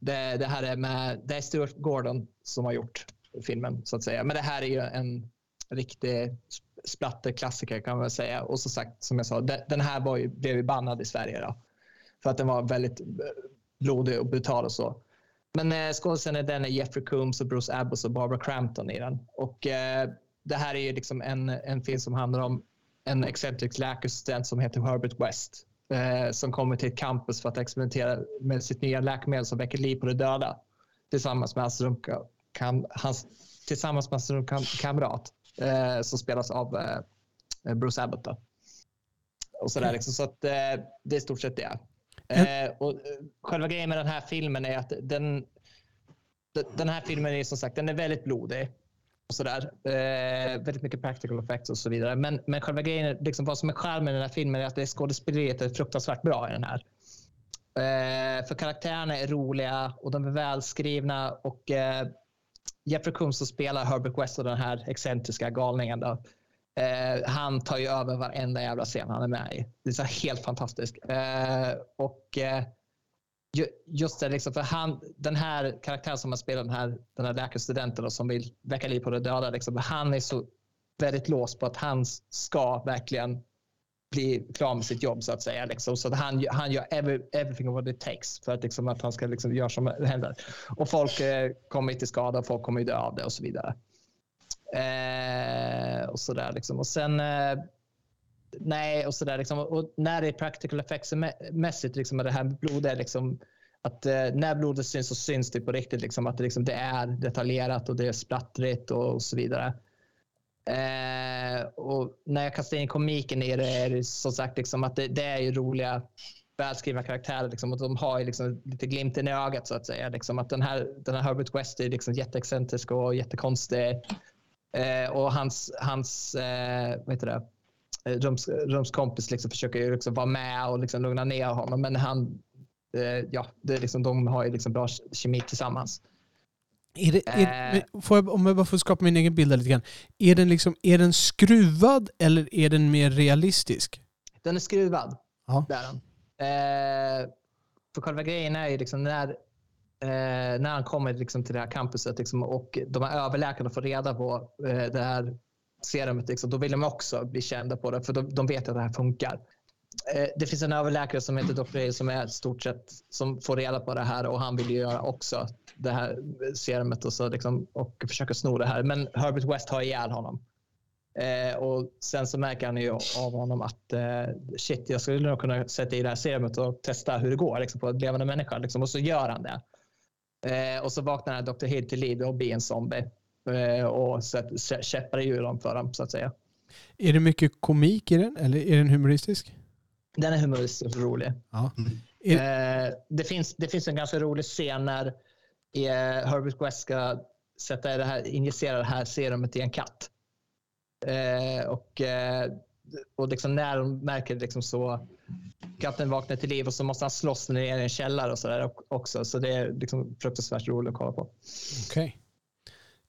det, det här är med det är Stuart Gordon som har gjort filmen så att säga. Men det här är ju en riktig splatterklassiker kan man väl säga. Och som sagt, som jag sa, de- den här var ju, blev ju bannad i Sverige då. För att den var väldigt eh, blodig och brutal och så. Men eh, skådespelaren i den är Jeffrey Combs och Bruce Abbott och Barbara Crampton i den. Och eh, det här är ju liksom en, en film som handlar om en excentrisk läkarstudent som heter Herbert West. Eh, som kommer till ett campus för att experimentera med sitt nya läkemedel som väcker liv på de döda. Tillsammans med hans, rumka, kam, hans, tillsammans med hans rumkamrat eh, som spelas av eh, Bruce Abbott. Då. Och sådär, liksom, så att, eh, det är i stort sett det. Eh, och, eh, själva grejen med den här filmen är att den, den här filmen är som sagt den är väldigt blodig. Och sådär. Eh, väldigt mycket practical effects och så vidare. Men, men själva grejen, är, liksom, vad som är charmen i den här filmen är att det skådespeleriet är fruktansvärt bra i den här. Eh, för karaktärerna är roliga och de är välskrivna. Och eh, Jeffrey Combs som spelar Herbert West och den här excentriska galningen. Då, Eh, han tar ju över varenda jävla scen han är med i. Det är så helt fantastiskt. Eh, och eh, just det, liksom, för han, den här karaktären som man spelar, den här, den här läkarstudenten då, som vill väcka liv på de döda, liksom, han är så väldigt låst på att han ska verkligen bli klar med sitt jobb så att säga. Liksom. Så att han, han gör every, everything what it takes för att, liksom, att han ska liksom, göra som det händer. Och folk eh, kommer till skada, folk kommer dö av det och så vidare. Eh, och sådär liksom. Och sen eh, nej och sådär liksom. Och när det är practical effects mässigt liksom det här blodet liksom att eh, när blodet syns så syns det på riktigt liksom att det, liksom, det är detaljerat och det är splattrigt och, och så vidare. Eh, och när jag kastar in komiken i det är det som sagt liksom att det, det är ju roliga välskrivna karaktärer liksom, och de har ju liksom lite glimten i ögat så att säga. Liksom, att den här, den här Herbert West är liksom jätteexcentrisk och jättekonstig. Eh, och hans, hans eh, vad heter det? Eh, Rums, Rums kompis liksom försöker ju liksom vara med och liksom lugna ner honom. Men han, eh, ja, det är liksom, de har ju liksom bra kemi tillsammans. Är det, är, äh, får jag, om jag bara får skapa min egen bild lite grann. Är den, liksom, är den skruvad eller är den mer realistisk? Den är skruvad. Ja. Där den. Eh, för själva grejen är ju liksom när, eh, när han kommer liksom till det här campuset liksom, och de här överläkarna får reda på eh, det här serumet, liksom, då vill de också bli kända på det för de, de vet att det här funkar. Eh, det finns en överläkare som heter Dr. Hale som är stort sett som får reda på det här och han vill ju göra också det här serumet och, så liksom, och försöka sno det här. Men Herbert West har ihjäl honom. Eh, och sen så märker han ju av honom att eh, shit, jag skulle nog kunna sätta i det här serumet och testa hur det går liksom, på en levande människa. Liksom, och så gör han det. Eh, och så vaknar Dr. Hill till liv och blir en zombie. Eh, och käppar i hjulen för dem så att säga. Är det mycket komik i den eller är den humoristisk? Den är humoristisk och rolig. Ja. Mm. det, finns, det finns en ganska rolig scen när eh, Herbert West ska sätta det här, injicera det här serumet i en katt. Eh, och eh, och liksom när de märker det liksom så katten vaknar till liv och så måste han slåss ner i en källare och sådär också. Så det är liksom fruktansvärt roligt att kolla på. Okej.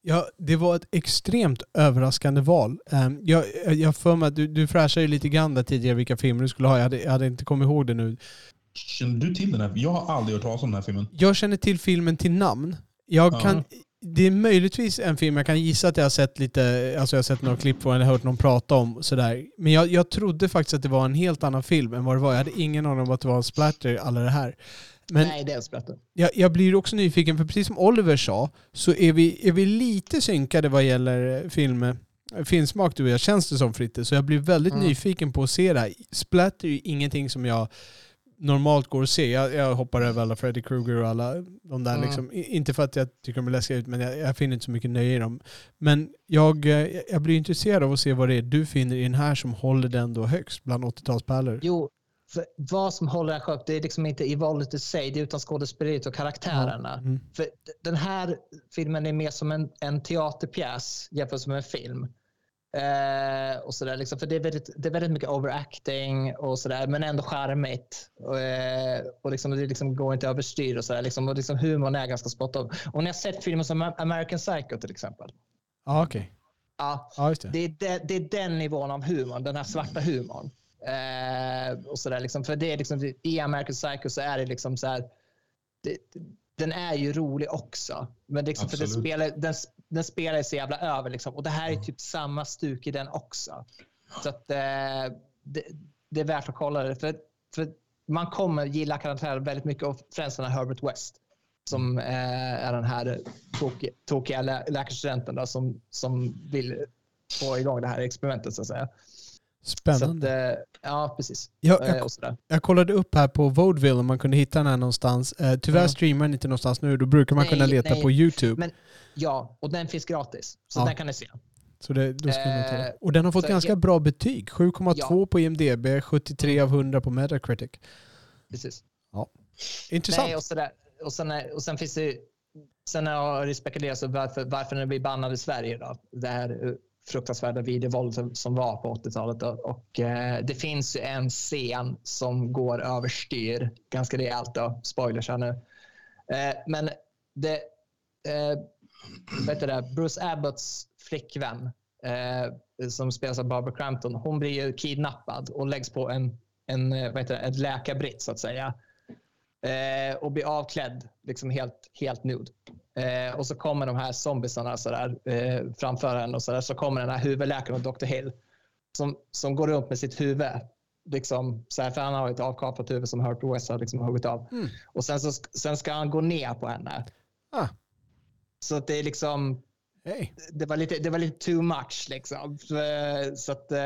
Ja, det var ett extremt överraskande val. Um, jag, jag för mig att du, du fräschade ju lite grann där tidigare vilka filmer du skulle ha. Jag hade, jag hade inte kommit ihåg det nu. Känner du till den här? Jag har aldrig hört talas om den här filmen. Jag känner till filmen till namn. Jag ja. kan, det är möjligtvis en film jag kan gissa att jag har sett lite, alltså jag har sett några klipp på den, hört någon prata om sådär. Men jag, jag trodde faktiskt att det var en helt annan film än vad det var. Jag hade ingen aning om att det var en splatter, alla det här. Men Nej, det är splatter. Jag, jag blir också nyfiken, för precis som Oliver sa, så är vi, är vi lite synkade vad gäller film, filmsmak du och jag, känns det som Fritte. Så jag blir väldigt mm. nyfiken på att se det här. Splatter är ju ingenting som jag normalt går att se. Jag, jag hoppar över alla Freddy Krueger och alla de där. Mm. Liksom. Inte för att jag tycker de är läskiga ut, men jag, jag, finner inte så mycket nöje i dem. Men jag, eh, jag blir intresserad av att se vad det är du finner i den här som håller den då högst bland 80-talspärlor. Jo, för vad som håller den högt, det är liksom inte i våldet i sig, det är utan skådespeleriet och karaktärerna. Mm. För den här filmen är mer som en, en teaterpjäs jämfört med en film. Eh, och så där, liksom, för det är, väldigt, det är väldigt mycket overacting och sådär, men ändå charmigt. Och, eh, och liksom, det liksom går inte överstyr och sådär. Liksom, och liksom, humorn är ganska spot on. Och ni har sett filmer som American Psycho till exempel. Ah, okay. Ja, ah, det. Det, är de, det är den nivån av humor, den här svarta humorn. Eh, och så där, liksom, för det är liksom, I American Psycho så är det liksom så här, det, den är ju rolig också. Men liksom, för den spelar, den, den spelar så jävla över. Liksom. Och det här är typ samma stuk i den också. Så att, eh, det, det, är värt att kolla det. För, för man kommer gilla karaktären väldigt mycket och främst den här Herbert West. Som eh, är den här tokiga, tokiga lä läkarstudenten då, som, som vill få igång det här experimentet så att säga. Spännande. Att, eh, ja, precis. Jag, jag, eh, jag, kollade upp här på Vaudeville om man kunde hitta den här någonstans. Eh, tyvärr mm. streamar den inte någonstans nu. Då brukar man nej, kunna leta nej. på YouTube. Men, ja, och den finns gratis. Så ja. den kan ni se. Så det, då ska eh, ta Och den har fått ganska jag, bra betyg. 7,2 ja. på IMDB, 73 av 100 på Metacritic. Precis. Ja. Intressant. Nej, och, sådär, och, sen, och sen finns det Sen har det spekulerats varför, varför den blir bannad i Sverige. Då. Det här fruktansvärda videovåld som var på 80-talet. Och, eh, det finns ju en scen som går överstyr ganska rejält. Då. Spoilers här nu. Eh, men det, eh, vet du det, Bruce Abbotts flickvän eh, som spelas av Barbara Crampton, hon blir ju kidnappad och läggs på en, en eh, vad heter det, ett läkarbritt så att säga. Eh, och blir avklädd, liksom helt, helt nude. Eh, och så kommer de här zombiesarna så där, eh, framför henne och så, där, så kommer den här huvudläkaren och Dr. Hill som, som går runt med sitt huvud. Liksom, så här, för han har ett avkapat huvud som Hurt West har liksom huggit av. Mm. Och sen, så, sen ska han gå ner på henne. Ah. Så att det är liksom, Hej. det var lite, det var lite too much liksom. Så, så att, eh,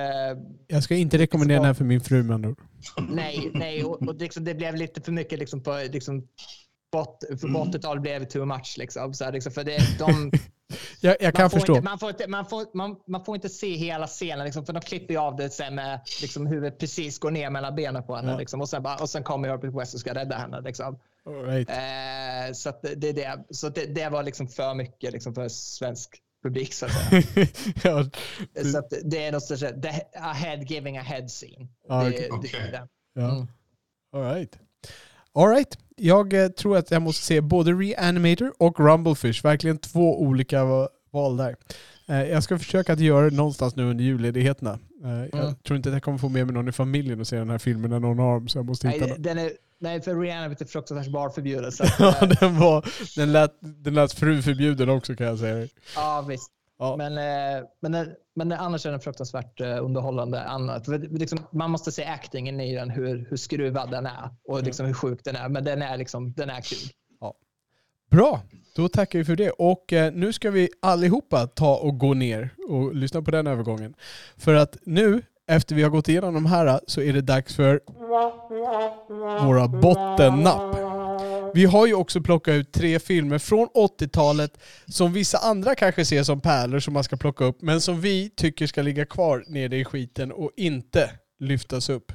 Jag ska inte rekommendera den här för min fru med andra ord. nej, nej. Och, och liksom, det blev lite för mycket liksom på, liksom, bot, för på 80-talet blev too much liksom. Så här, liksom för det, de, Jag, jag kan förstå. Inte, man, får inte, man, får, man, man får inte se hela scenen, liksom, för de klipper ju av det sen med liksom, huvudet precis går ner mellan benen på henne. Ja. Liksom, och, sen bara, och sen kommer Herbert West och ska rädda henne. Liksom. Right. Eh, så det, det, så det, det var liksom för mycket liksom, för svensk publik. Så ja, så att det är något sorts, the, a head giving a head scene. Ja, det, okej. det, är det. ja. Mm. All right. All right. Jag eh, tror att jag måste se både Reanimator och Rumblefish. Verkligen två olika va- val där. Eh, jag ska försöka att göra det någonstans nu under julledigheterna. Eh, jag Mm. tror inte att jag kommer få med mig någon i familjen och se den här filmen när någon har dem, så jag måste hitta Nej, den är, nej, för Rihanna är fruktansvärt att, Ja, den, var, den, lät, den lät fruförbjuden också kan jag säga. ja, visst. Ja. Men, eh, men, den- men annars är den fruktansvärt eh, underhållande. Annat. Liksom, man måste se actingen i den, hur, hur skruvad den är och liksom hur sjuk den är. Men den är, liksom, den är kul. Bra, då tackar vi för det. Och eh, nu ska vi allihopa ta och gå ner och lyssna på den övergången. För att nu, efter vi har gått igenom de här, så är det dags för våra bottennapp. Vi har ju också plockat ut tre filmer från 80-talet som vissa andra kanske ser som pärlor som man ska plocka upp, men som vi tycker ska ligga kvar nere i skiten och inte lyftas upp.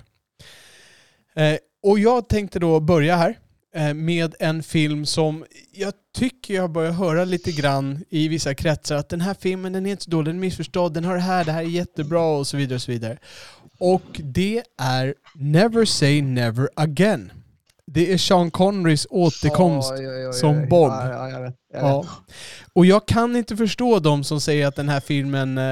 Eh, och jag tänkte då börja här eh, med en film som jag tycker jag börjar höra lite grann i vissa kretsar att den här filmen den är inte så dålig, den är missförstådd, den har det här, det här är jättebra och så vidare och så vidare. Och det är Never Say Never Again. Det är Sean Connerys återkomst Oj, oj, oj, som. Bond. Ja, ja, jag vet, jag Ja. vet. Och jag kan inte förstå de som säger att den här filmen eh,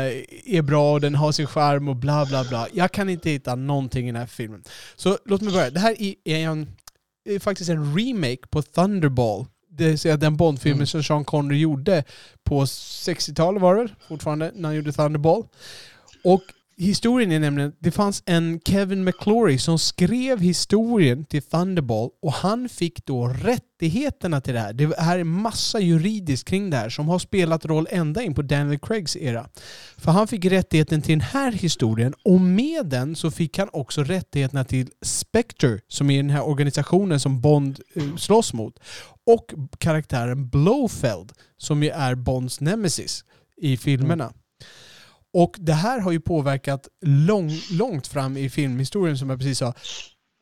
är bra och den har sin charm och bla bla bla. Jag kan inte hitta någonting i den här filmen. Så låt mig börja. Det här är en, är faktiskt en remake på Thunderball. Det vill säga den Bondfilmen Mm. som Sean Connery gjorde på 60-talet var det fortfarande, när han gjorde Thunderball. Och historien är nämligen, det fanns en Kevin McClory som skrev historien till Thunderball och han fick då rättigheterna till det här. Det här är massa juridiskt kring det här som har spelat roll ända in på Daniel Craigs era. För han fick rättigheten till den här historien och med den så fick han också rättigheterna till Spectre som är den här organisationen som Bond eh, slåss mot. Och karaktären Blofeld som ju är Bonds nemesis i filmerna. Och det här har ju påverkat lång, långt fram i filmhistorien som jag precis sa.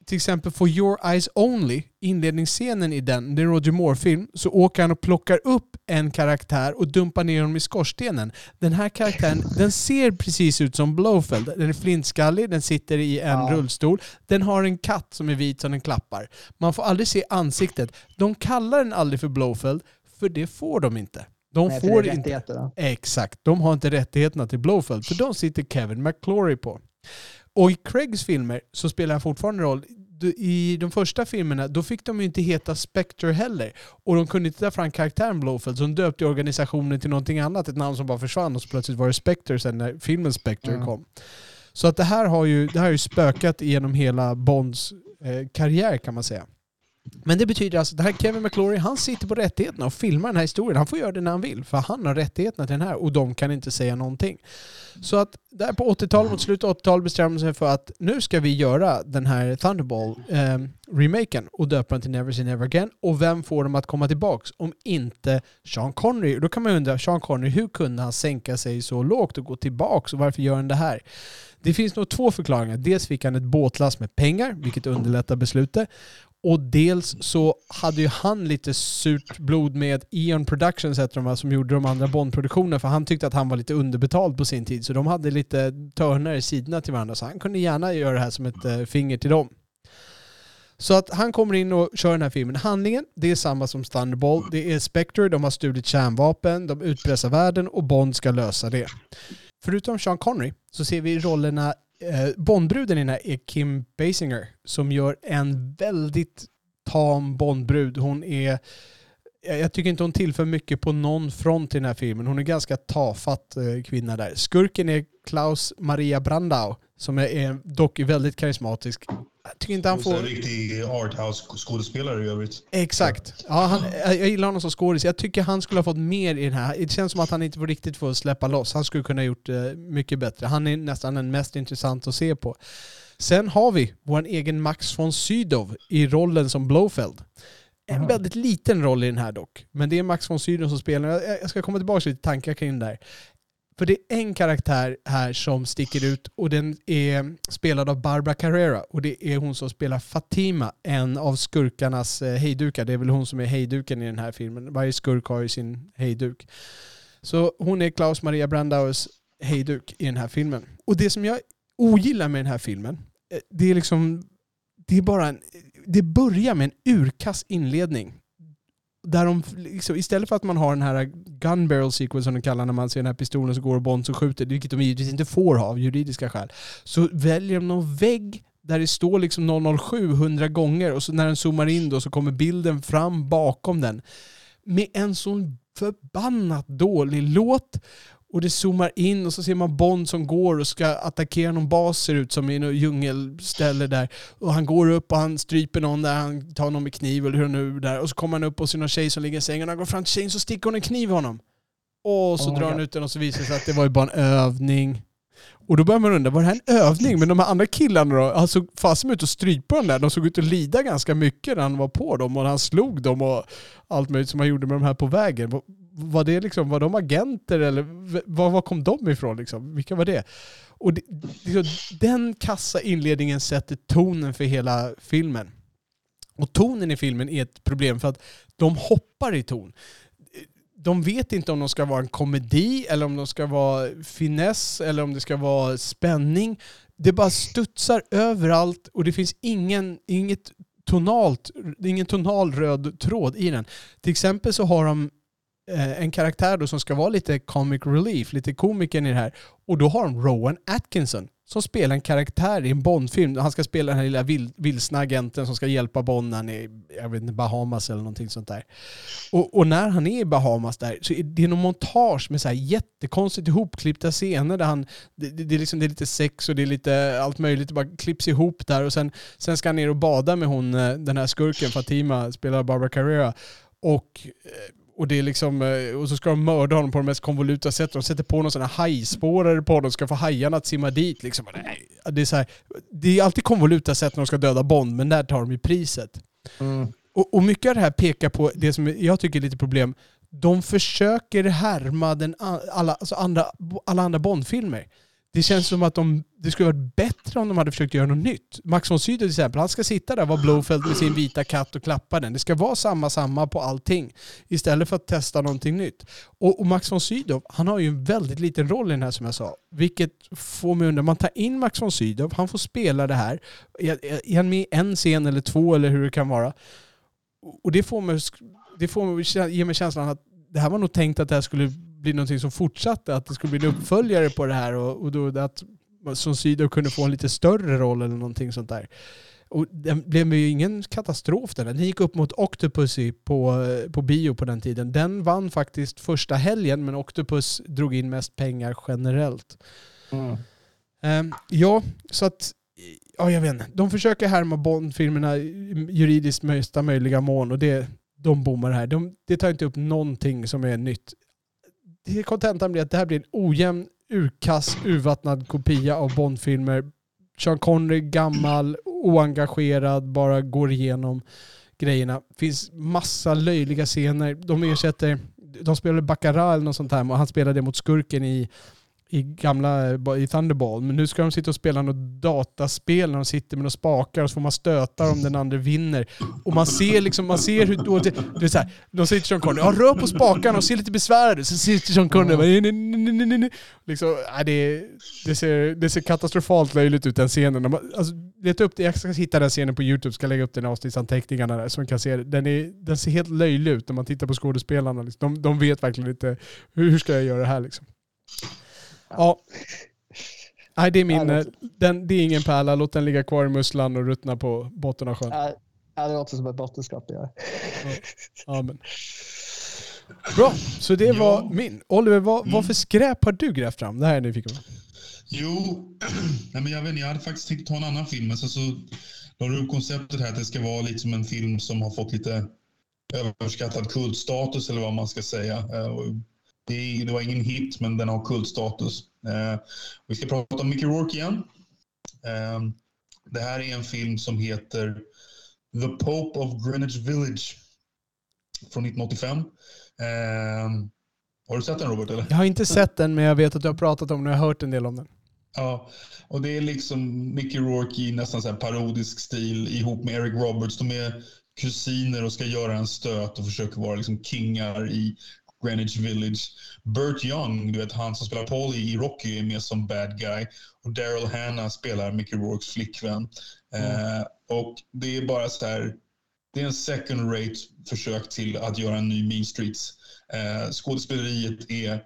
Till exempel For Your Eyes Only, inledningsscenen i den, det är en Roger Moore-film, så åker han och plockar upp en karaktär och dumpar ner honom i skorstenen. Den här karaktären, den ser precis ut som Blofeld. Den är flintskallig, den sitter i en Ja. rullstol. Den har en katt som är vit som den klappar. Man får aldrig se ansiktet. De kallar den aldrig för Blofeld, för det får de inte. De Nej, får inte. Exakt. De har inte rättigheterna till Blofeld, för de sitter Kevin McClory på. Och i Craigs filmer så spelar han fortfarande roll. I de första filmerna, då fick de ju inte heta Spectre heller. Och de kunde inte ta fram karaktären Blofeld, så de döpte organisationen till någonting annat. Ett namn som bara försvann och så plötsligt var det Spectre sen när filmen Spectre Mm. kom. Så att det här har ju, det här har ju spökat genom hela Bonds eh, karriär kan man säga. Men det betyder alltså att här Kevin McClory, han sitter på rättigheterna och filmar den här historien. Han får göra det när han vill, för han har rättigheterna till den här och de kan inte säga någonting. Så att där på 80-talet, mot slutet av 80-talet bestämde sig för att nu ska vi göra den här Thunderball-remaken eh, och döpa den till Never Say Never Again. Och vem får dem att komma tillbaks om inte Sean Connery? Då kan man undra, Sean Connery, hur kunde han sänka sig så lågt och gå tillbaks och varför gör han det här? Det finns nog två förklaringar. Dels fick han ett båtlast med pengar, vilket underlättar beslutet. Och dels så hade ju han lite surt blod med Eon Productions heter de som gjorde de andra Bond-produktionerna för han tyckte att han var lite underbetald på sin tid så de hade lite törnar i sidorna till varandra så han kunde gärna göra det här som ett eh, finger till dem. Så att han kommer in och kör den här filmen. Handlingen, det är samma som Thunderball. Det är Spectre, de har stulit kärnvapen, de utpressar världen och Bond ska lösa det. förutom Sean Connery så ser vi rollerna Eh, bondbruden i den här är Kim Basinger som gör en väldigt tam Bondbrud. Hon är jag tycker inte hon tillför mycket på någon front i den här filmen. Hon är ganska tafatt eh, kvinna där. Skurken är Klaus Maria Brandau som är dock väldigt karismatisk. Jag tycker inte han får... En riktig arthouse-skådespelare i övrigt. Exakt. Ja, han, jag gillar honom som skådis. Jag tycker han skulle ha fått mer i den här. Det känns som att han inte får riktigt få släppa loss. Han skulle kunna ha gjort det mycket bättre. Han är nästan den mest intressant att se på. Sen har vi vår egen Max von Sydow i rollen som Blowfeld. En väldigt liten roll i den här dock. Men det är Max von Sydow som spelar. Jag ska komma tillbaka till lite tankar kring det där. För det är en karaktär här som sticker ut och den är spelad av Barbara Carrera och det är hon som spelar Fatima, en av skurkarnas eh, hejdukar. Det är väl hon som är hejduken i den här filmen. Varje skurk har ju sin hejduk. Så hon är Klaus Maria Brandauers hejduk i den här filmen. Och det som jag ogillar med den här filmen, eh, det är liksom, det är bara en, det börjar med en urkass inledning där de, liksom, istället för att man har den här gun barrel sequence som de kallar när man ser den här pistolen som går och Bond som skjuter, vilket de givetvis inte får ha av juridiska skäl, så väljer de någon vägg där det står liksom 007 gånger och så när den zoomar in då så kommer bilden fram bakom den. Med en sån förbannat dålig låt och det zoomar in och så ser man Bond som går och ska attackera någon bas ser ut som i något djungelställe där. Och han går upp och han stryper någon där, han tar någon med kniv eller hur nu där. Och så kommer han upp och ser någon tjej som ligger i sängen och han går fram till tjejen så sticker hon en kniv i honom. Och så oh drar han ut den och så visar det sig att det var ju bara en övning. Och då börjar man undra, var det här en övning? Men de här andra killarna då, han såg fasen ut att strypa dem där. De såg ut att lida ganska mycket när han var på dem och han slog dem och allt möjligt som han gjorde med de här på vägen var det liksom, var de agenter eller var, var kom de ifrån liksom? Vilka var det? Och det, liksom, den kassa inledningen sätter tonen för hela filmen. Och tonen i filmen är ett problem för att de hoppar i ton. De vet inte om de ska vara en komedi eller om de ska vara finess eller om det ska vara spänning. Det bara studsar överallt och det finns ingen, inget tonalt, ingen tonal röd tråd i den. Till exempel så har de Eh, en karaktär då som ska vara lite comic relief, lite komikern i det här. Och då har de Rowan Atkinson som spelar en karaktär i en Bondfilm. Han ska spela den här lilla vil, vilsna agenten som ska hjälpa Bond när han är jag vet inte, Bahamas eller någonting sånt där. Och, och, när han är i Bahamas där så är det någon montage med så här jättekonstigt ihopklippta scener där han, det, det, är liksom, det är lite sex och det är lite allt möjligt, det bara klipps ihop där och sen, sen ska han ner och bada med hon, eh, den här skurken, Fatima, spelar Barbara Carrera. Och eh, och, det är liksom, eh, och så ska de mörda honom på de mest konvoluta sätt. De sätter på någon sån här hajspårare på honom, ska få hajarna att simma dit. Liksom. Det, är så här, det är alltid konvoluta sätt när de ska döda Bond, men där tar de ju priset. Mm. Och, och, mycket av det här pekar på det som jag tycker är lite problem. De försöker härma den, alla, alltså andra, alla andra Bond-filmer. Det känns som att de, det skulle varit bättre om de hade försökt göra något nytt. Max von Sydow till exempel, han ska sitta där och vara Blowfeld med sin vita katt och klappa den. Det ska vara samma, samma på allting. Istället för att testa någonting nytt. Och, och Max von Sydow, han har ju en väldigt liten roll i den här som jag sa. Vilket får mig undra, man tar in Max von Sydow, han får spela det här. Är han med i en scen eller två eller hur det kan vara? Och det får mig, det får mig, ge mig känslan att det här var nog tänkt att det här skulle bli någonting som fortsatte, att det skulle bli en uppföljare på det här och, och då att som Sydow kunde få en lite större roll eller någonting sånt där. Och den blev ju ingen katastrof den. Den gick upp mot Octopussy på, på bio på den tiden. Den vann faktiskt första helgen men Octopus drog in mest pengar generellt. Mm. Um, ja, så att ja, jag vet inte. De försöker härma Bond-filmerna juridiskt mesta möjliga mån och det, de bommar här. De, det tar inte upp någonting som är nytt kontentan blir att det här blir en ojämn, urkass, urvattnad kopia av Bondfilmer. Sean Connery, gammal, oengagerad, bara går igenom grejerna. Finns massa löjliga scener. De ersätter, de spelar Baccarat eller något sånt här och han spelar det mot skurken i i gamla i Thunderball. Men nu ska de sitta och spela något dataspel när de sitter med några spakar och så får man stöta om den andra vinner. Och man ser liksom, man ser hur... Då, det, det är så här, de sitter som kunder, ja, rör på spakarna och ser lite besvärade ut. Så sitter som kunder bara, nej, nej, nej, nej. Liksom, det, det, ser, det ser katastrofalt löjligt ut den scenen. Alltså, leta upp det, jag ska hitta den scenen på YouTube, ska lägga upp den i avsnittsanteckningarna där så man kan se det. Den, är, den ser helt löjlig ut när man tittar på skådespelarna. Liksom. De, de vet verkligen inte, hur ska jag göra det här liksom? Ja. Nej, det är min... Ja, eh, Den, det är ingen pärla. Låt den ligga kvar i musslan och ruttna på botten av sjön. Ja, det låter som ett bottenskap. Ja. Ja, men. Bra, så det var Ja. min. Oliver, vad, Mm. vad för skräp har du grävt fram? Det här är jag nyfiken på. Jo, nej men jag, vet, inte, jag hade faktiskt tänkt ta en annan film, men sen så la du upp konceptet här att det ska vara lite som en film som har fått lite överskattad kultstatus eller vad man ska säga. Eh, och Det, det var ingen hit, men den har kultstatus. Eh, Vi ska prata om Mickey Rourke igen. Eh, Det här är en film som heter The Pope of Greenwich Village från 1985. Eh, Har du sett den Robert? Eller? Jag har inte sett den, men jag vet att du har pratat om den och jag har hört en del om den. Ja, och det är liksom Mickey Rourke i nästan så parodisk stil ihop med Eric Roberts. De är kusiner och ska göra en stöt och försöker vara liksom kingar i Greenwich Village. Burt Young, du vet han som spelar Paul i Rocky, är med som bad guy. Och Daryl Hannah spelar Mickey Rourkes flickvän. Eh, och det är bara så här, det är en second rate försök till att göra en ny Mean Streets. Eh, skådespeleriet är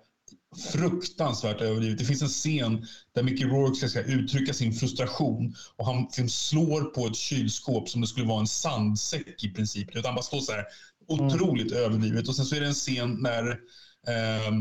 fruktansvärt överdrivet. Det finns en scen där Mickey Rourke ska uttrycka sin frustration och han slår på ett kylskåp som det skulle vara en sandsäck i princip. Utan han bara står så här Mm. otroligt överdrivet. Och sen så är det en scen när, eh,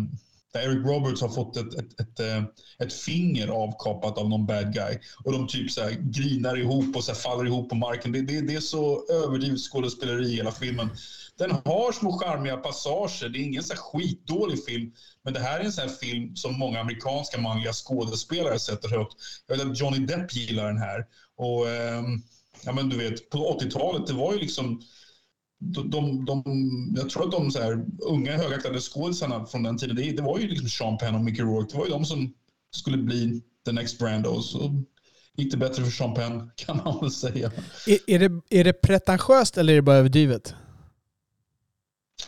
där Eric Roberts har fått ett, ett, ett, eh, ett finger avkapat av någon bad guy. Och de typ så här grinar ihop och så här faller ihop på marken. Det, det, det är så överdrivet skådespeleri i hela filmen. Den har små charmiga passager. Det är ingen så här skitdålig film. Men det här är en sån här film som många amerikanska manliga skådespelare sätter högt. Jag vet att Johnny Depp gillar den här. Och eh, ja, men du vet, på 80-talet, det var ju liksom de, de, de, jag tror att de så här, unga högaktade skådisarna från den tiden, det, det var ju liksom Sean Penn och Mickey Rourke. Det var ju de som skulle bli the next Brando. Så gick det bättre för Sean Penn, kan man väl säga. Är, är, det, är det pretentiöst eller är det bara överdrivet?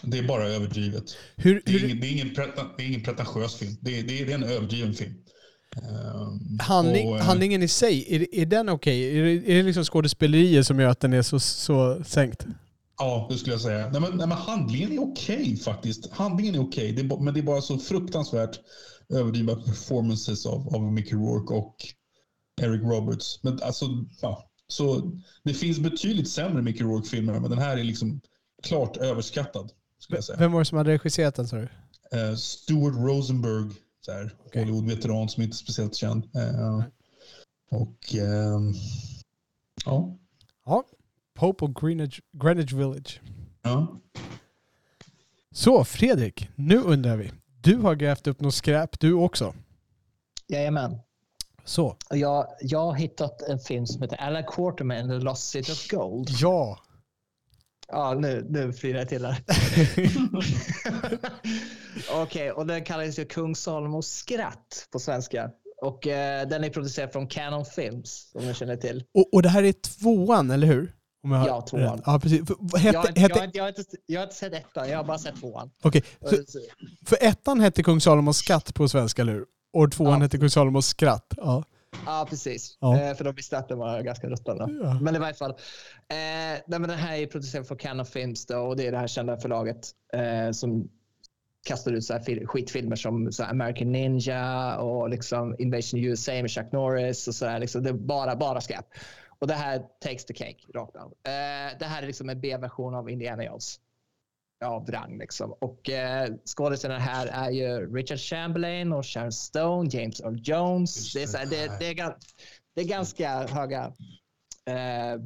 Det är bara överdrivet. Hur, Det är hur, ingen, det är ingen, det är ingen pretentiös film. Det är, det är, det är en överdriven film. Ehm, handling, och, eh, handlingen i sig, är, är den okej? Är, det, är det liksom skådespeleriet som gör att den är så, så sänkt? Ja, det skulle jag säga. Nej, men, nej, men handlingen är okej faktiskt. Handlingen är okej, ba- men det är bara så fruktansvärt överdrivna performances av, av Mickey Rourke och Eric Roberts. Men alltså, ja. Så det finns betydligt sämre Mickey Rourke-filmer, men den här är liksom klart överskattad. Skulle jag säga. Vem var det som hade regisserat den sa du? Eh, Stuart Rosenberg, Okej. Hollywood-veteran som inte är speciellt känd. Eh, och ehm, ja. Ja. Pope och Greenwich, Greenwich Village. ja. Så Fredrik, nu undrar vi. Du har grävt upp något skräp du också. Jajamän. Så. Jag, jag har hittat en film som heter Alan Quarterman and the Lost City of Gold. Ja. Ja, nu, nu friar jag till här. Okej, och den kallas ju Kung Salomos skratt på svenska. Och eh, den är producerad från Canon Films, om ni känner till. Och, och det här är tvåan, eller hur? Om jag har Ja, tvåan. Ja, precis. För, hette, jag, hette, jag, jag, har inte, jag har inte sett ettan, jag har bara sett tvåan. okej, för, för ettan hette Kung Salomos skatt på svenska, eller hur? Och tvåan Ja. hette Kung Salomos skratt. Ja. Ja, precis. Ja. Eh, för de visste att den var ganska rutten. Ja. Men i varje fall. Eh, nej, men den här är producerad för Canon Films då, och det är det här kända förlaget eh, som kastar ut så här fil- skitfilmer som så American Ninja och liksom Invasion USA med Chuck Norris och så där. Liksom, det är bara, bara skräp. Och det här takes the cake rakt av. Eh, det här är liksom en B-version av Indiana Jones. Av rang liksom. Och eh, skådespelarna här är ju Richard Chamberlain och Sharon Stone, James Earl Jones. Det är, så här, det. det, är, det är ganska höga eh,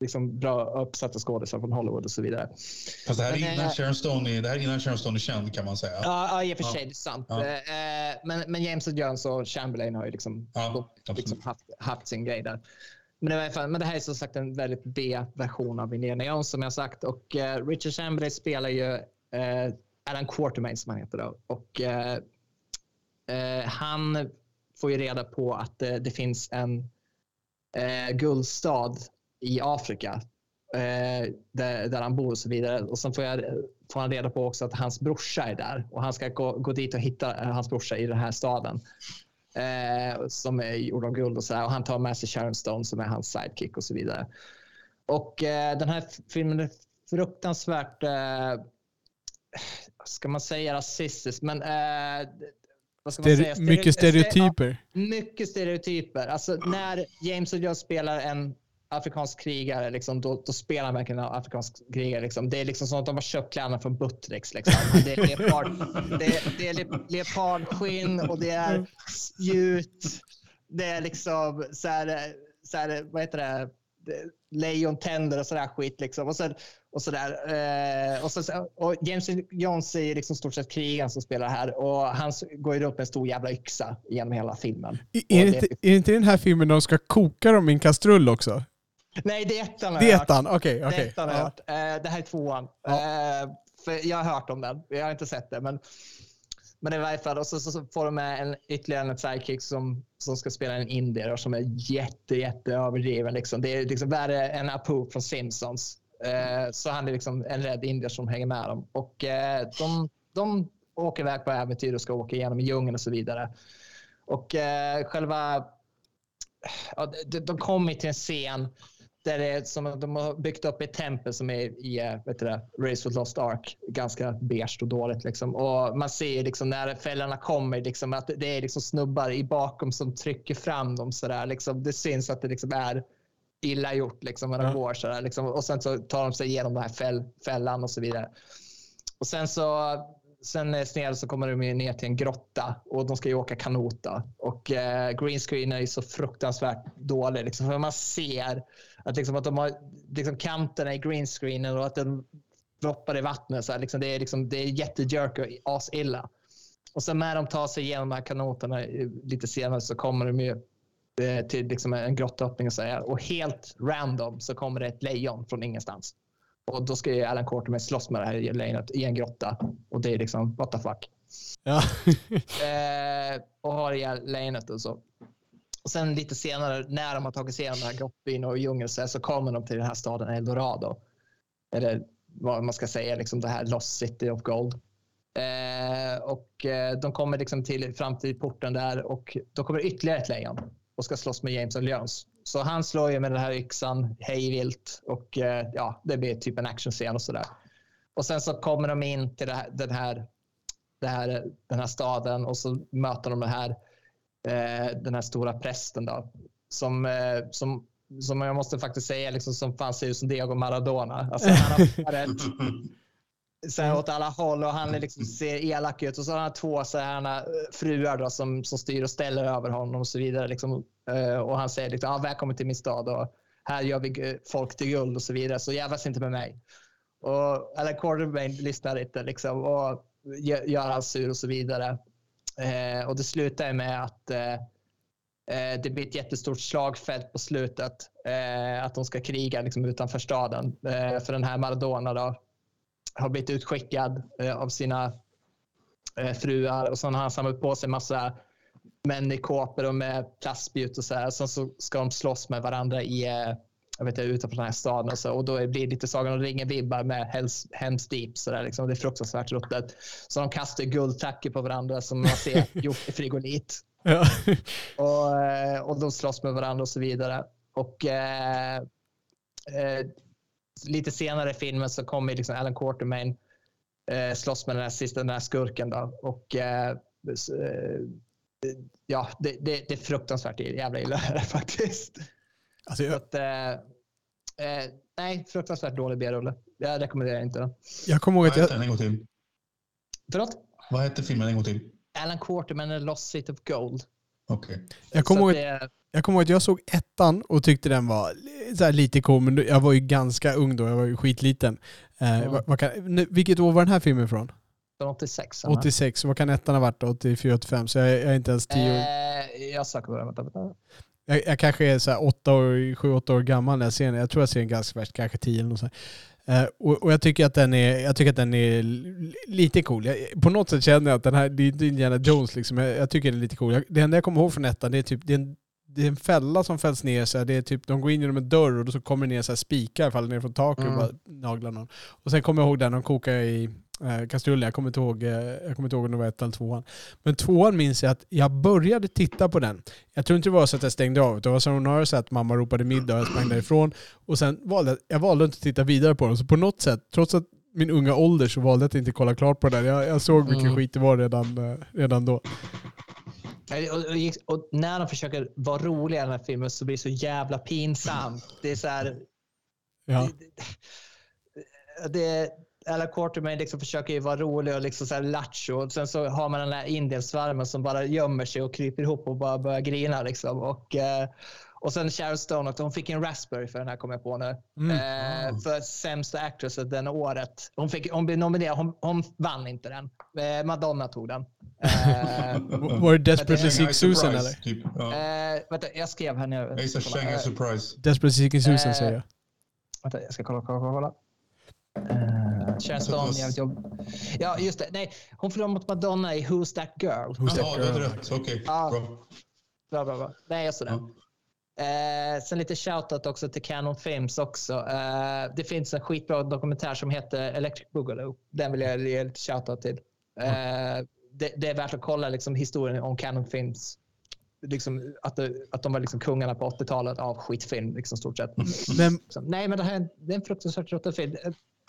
liksom bra uppsatta skådespelare från Hollywood och så vidare. Fast det här Men, innan eh, Sharon Stone är, det här är innan Sharon Stone är känd kan man säga. Ja, ja i och för Ja. sig, det är sant. Ja. Eh, men, men James Earl Jones och Chamberlain har ju liksom, Ja, liksom haft, haft sin grej där. Men, det, var, men det här är som sagt en väldigt B-version av Indiana Jones som jag sagt. Och eh, Richard Chamberlain spelar ju eh, Alan Quartermain som han heter då. Och eh, eh, han får ju reda på att eh, det finns en eh, guldstad i Afrika eh, där, där han bor och så vidare. Och sen får, jag, får han reda på också att hans brorsa är där och han ska gå, gå dit och hitta eh, hans brorsa i den här staden. Eh, som är gjord av guld och så här. Och han tar med sig Sharon Stone som är hans sidekick och så vidare. Och eh, den här filmen är fruktansvärt, eh, ska man säga rasistisk, men eh, vad ska man Stere- säga? Stereo- mycket stereotyper. Ja, mycket stereotyper. Alltså när James Earl Jones spelar en afrikansk krigare, liksom, då, då spelar han verkligen en afrikansk krigare. Liksom. Det är liksom som att de har köpt kläderna från Buttricks. Liksom. Det är, leopard, det, är, det är le- leopardskinn och det är spjut. Det är liksom så här, så här vad heter det? Lejontänder och sådär skit. Liksom. Och, så, och, sådär. Eh, och, så, och James Jones är liksom stort sett krigaren som spelar här och han går ju upp med en stor jävla yxa genom hela filmen. Och är, det- inte, är det inte i den här filmen de ska koka dem i en kastrull också? Nej, det är ettan. har Det jag är hört. ettan, okej. Det är okej. ettan har jag Ja. hört. Eh, det här är tvåan. Eh, för jag har hört om den. Jag har inte sett det. Men, men i varje fall. Och så, så, så får de med en, ytterligare en sidekick som, som ska spela en indier och som är jätte, jätte överdriven. Liksom. Det är liksom värre än Apu från Simpsons. Eh, så han är liksom en rädd indier som hänger med dem. Och eh, de, de åker iväg på äventyr och ska åka igenom djungeln och så vidare. Och eh, själva... Ja, de, de kommer till en scen där det är som att de har byggt upp ett tempel som är i eh, vet du Race with Lost Ark. Ganska beige och dåligt. Liksom. Och man ser liksom när fällarna kommer liksom, att det är liksom snubbar i bakom som trycker fram dem. Så där, liksom. Det syns att det liksom är illa gjort liksom, när de Ja. går. Så där, liksom. Och sen så tar de sig igenom den här fäll, fällan och så vidare. Och sen så sen eh, sned så kommer de ner till en grotta och de ska ju åka kanot. Och eh, greenscreen är ju så fruktansvärt dålig. Liksom, för man ser att, liksom, att de har liksom, kanterna i greenscreenen och att den droppar i vattnet. Så här, liksom, det är, liksom, det är jättejerk och asilla. Och sen när de tar sig igenom de här kanoterna eh, lite senare så kommer de ju eh, till liksom, en grottöppning och, så här, och helt random så kommer det ett lejon från ingenstans. Och då ska ju Alan Quartermain slåss med det här lejonet i en grotta. Och det är liksom, what the fuck. Ja. Eh, och har ihjäl lejonet och så. Och sen lite senare, när de har tagit sig igenom den här grottbyn och djungeln så, så kommer de till den här staden Eldorado. Eller vad man ska säga, liksom det här Lost City of Gold. Eh, och eh, de kommer liksom till, fram till porten där och då kommer ytterligare ett lejon och ska slåss med James Earl Jones. Så han slår ju med den här yxan hejvilt och eh, ja, det blir typ en actionscen och sådär. Och sen så kommer de in till det här, den, här, det här, den här staden och så möter de det här, eh, den här stora prästen då, som, eh, som, som jag måste faktiskt säga liksom, som fan ser ut som Diego Maradona. Alltså, han har rätt så här, åt alla håll och han liksom, ser elak ut. Och så har han två så här, eh, fruar då, som, som styr och ställer över honom och så vidare. Liksom. Eh, Och han säger liksom, ah, välkommen till min stad och här gör vi eh, folk till guld och så vidare. Så jävlas inte med mig. Och Alan Quartermain lyssnar inte liksom, och gö- gör han sur och så vidare. Eh, och det slutar med att eh, det blir ett jättestort slagfält på slutet. Eh, att de ska kriga liksom, utanför staden. För den här Maradona då, har blivit utskickad eh, av sina eh, fruar och sen har han samlat på sig massa män i kåpor och med plastspjut och så här. Sen så ska de slåss med varandra i, eh, jag vet inte, utanför den här staden och så. Och då blir det lite Sagan om ringen-vibbar med Hells, Helms Deep. Så där, liksom. Det är fruktansvärt ruttet. Så de kastar guldtackor på varandra som man ser gjort i frigolit. Ja. Och, och de slåss med varandra och så vidare. Och eh, eh, lite senare i filmen så kommer liksom Alan Quartermain eh, slåss med den här sista den här skurken. Då. Och eh, eh, ja, det, det, det är fruktansvärt jävla illa faktiskt. Alltså, Så jag, att, eh, eh, nej, fruktansvärt dålig B-rulle. Jag rekommenderar inte den. jag kommer ihåg att jag, en gång till? Förlåt? Vad hette filmen en gång till? Alan Quarterman and Lost City of Gold. Okej. jag kommer ihåg det- Jag kommer ihåg att jag såg ettan och tyckte den var så här lite cool, men jag var ju ganska ung då, jag var ju skitliten. Eh, Ja. vad, vad kan, nu, vilket år var den här filmen ifrån? från 86. va? 86, vad kan ettan ha varit då? 84, 85, så jag, jag är inte ens tio år. Eh, jag söker på den. Vänta, vänta. Jag, jag kanske är så här åtta år, sju, åtta år gammal när jag ser den. Jag tror jag ser den ganska färskt, kanske tio eller något sånt. Eh, och, jag tycker att den är, jag tycker att den är lite cool. Jag, på något sätt känner jag att den här, det är inte Indiana Jones liksom. Jag, jag tycker den är lite cool. Jag, det enda jag kommer ihåg från ettan, det är typ, det är en, det är en fälla som fälls ner så här, det är typ, de går in genom en dörr och då så kommer det ner så här spikar, faller ner från taket Mm. och bara naglar någon. Och sen kommer jag ihåg den, de kokar i eh. Jag kommer inte ihåg, eh, jag kommer inte ihåg om det var ettan eller tvåan. Men tvåan minns jag att jag började titta på den. Jag tror inte det var så att jag stängde av. Det var snarare så att mamma ropade middag och jag sprang därifrån. Och sen valde jag, valde inte att titta vidare på den. Så på något sätt, trots att min unga ålder så valde jag att inte kolla klart på den. Jag, jag såg vilken Mm. skit det var redan, eh, redan då. Och, och, och när de försöker vara roliga i den här filmen så blir det så jävla pinsamt. Det är så här... Ja. Det, det, alla Quartermain liksom försöker ju vara rolig och liksom så här lattjo. Och sen så har man den där indiensvärmen som bara gömmer sig och kryper ihop och bara börjar grina. Liksom. Och, eh, och sen Sharon Stone, också, hon fick en Raspberry för den här kommer jag på nu. Eh, för sämsta actress den året. Hon, fick, hon blev nominerad, hon, hon vann inte den. Eh, Madonna tog den. Eh, Var det Desperately Sick Susan eller? Typ. Ja. eh, vänta, jag skrev här nu. Eh, Surprise. Desperately Sick Susan Eh, säger jag. Vänta, jag ska kolla, kolla, kolla. kolla. Uh, Sharon Stone, jävligt jobb. Ja, just det. Nej, hon förlorade mot Madonna i Who's That Girl. Who's that Ja, girl? rätt. Okej, Ja. bra. Bra, bra, bra. Nej, jag såg den. Eh, sen lite shoutout också till Canon Films också. Eh, det finns en skitbra dokumentär som heter Electric Boogaloo. Den vill jag ge lite shoutout till. Eh, det, det är värt att kolla liksom, historien om Canon Films. Liksom, att, det, att de var liksom kungarna på 80-talet av skitfilm, liksom, stort sett. Men Så, nej, men det här det är en fruktansvärt rottad film.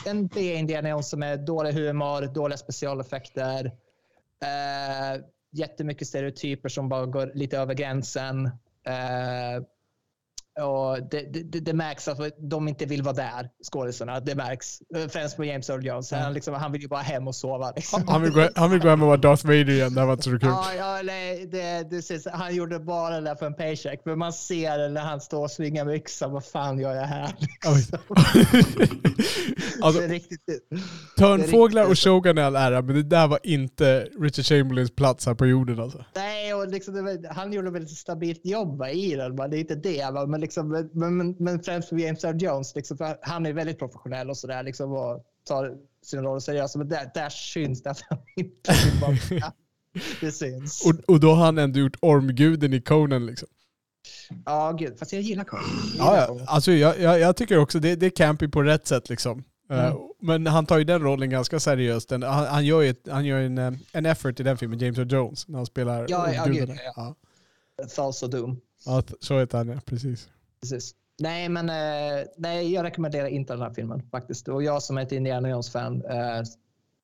En B-Indiana Jones som är dålig humor, dåliga specialeffekter. Eh, jättemycket stereotyper som bara går lite över gränsen. Eh, och det, det, det märks att de inte vill vara där, skådisarna. Det märks. Eh, Främst på James Earl Jones. Han, liksom, han vill ju bara hem och sova. Liksom. han vill, gå, han vill gå hem och vara Darth Vader igen, det här var inte så kul. Ja, ja nej, det, det, syns- han gjorde bara det där för en paycheck. Men man ser det när han står och svingar med yxan. Vad fan gör jag här? Liksom. alltså, det är riktigt... Törnfåglar är och Shogun i all ära, men det där var inte Richard Chamberlains plats här på jorden alltså. Nej, och liksom, var, han gjorde väl ett stabilt jobb i den. Det är inte det. Men, liksom, men, men, men främst för James Earl Jones. Liksom, för han är väldigt professionell och sådär. Liksom, och tar sin roll seriöst. Men där, där syns det att han inte vill vara. Det syns. Och, och då har han ändå gjort ormguden i Conan liksom. Ja, gud. Fast jag gillar Carl. Ja, ja. Alltså, jag, jag, jag tycker också det, det är camping på rätt sätt liksom. Eh, Mm. Men han tar ju den rollen ganska seriöst. Han, han gör ju ett, han gör en, eh, en effort i den filmen, James Earl Jones, när han spelar Ja, ja, gud, ja, ja. Thals och Doom. ja, så heter han ja, precis. Precis. Nej, men eh, nej, jag rekommenderar inte den här filmen faktiskt. Och jag som är ett Indiana Jones-fan eh,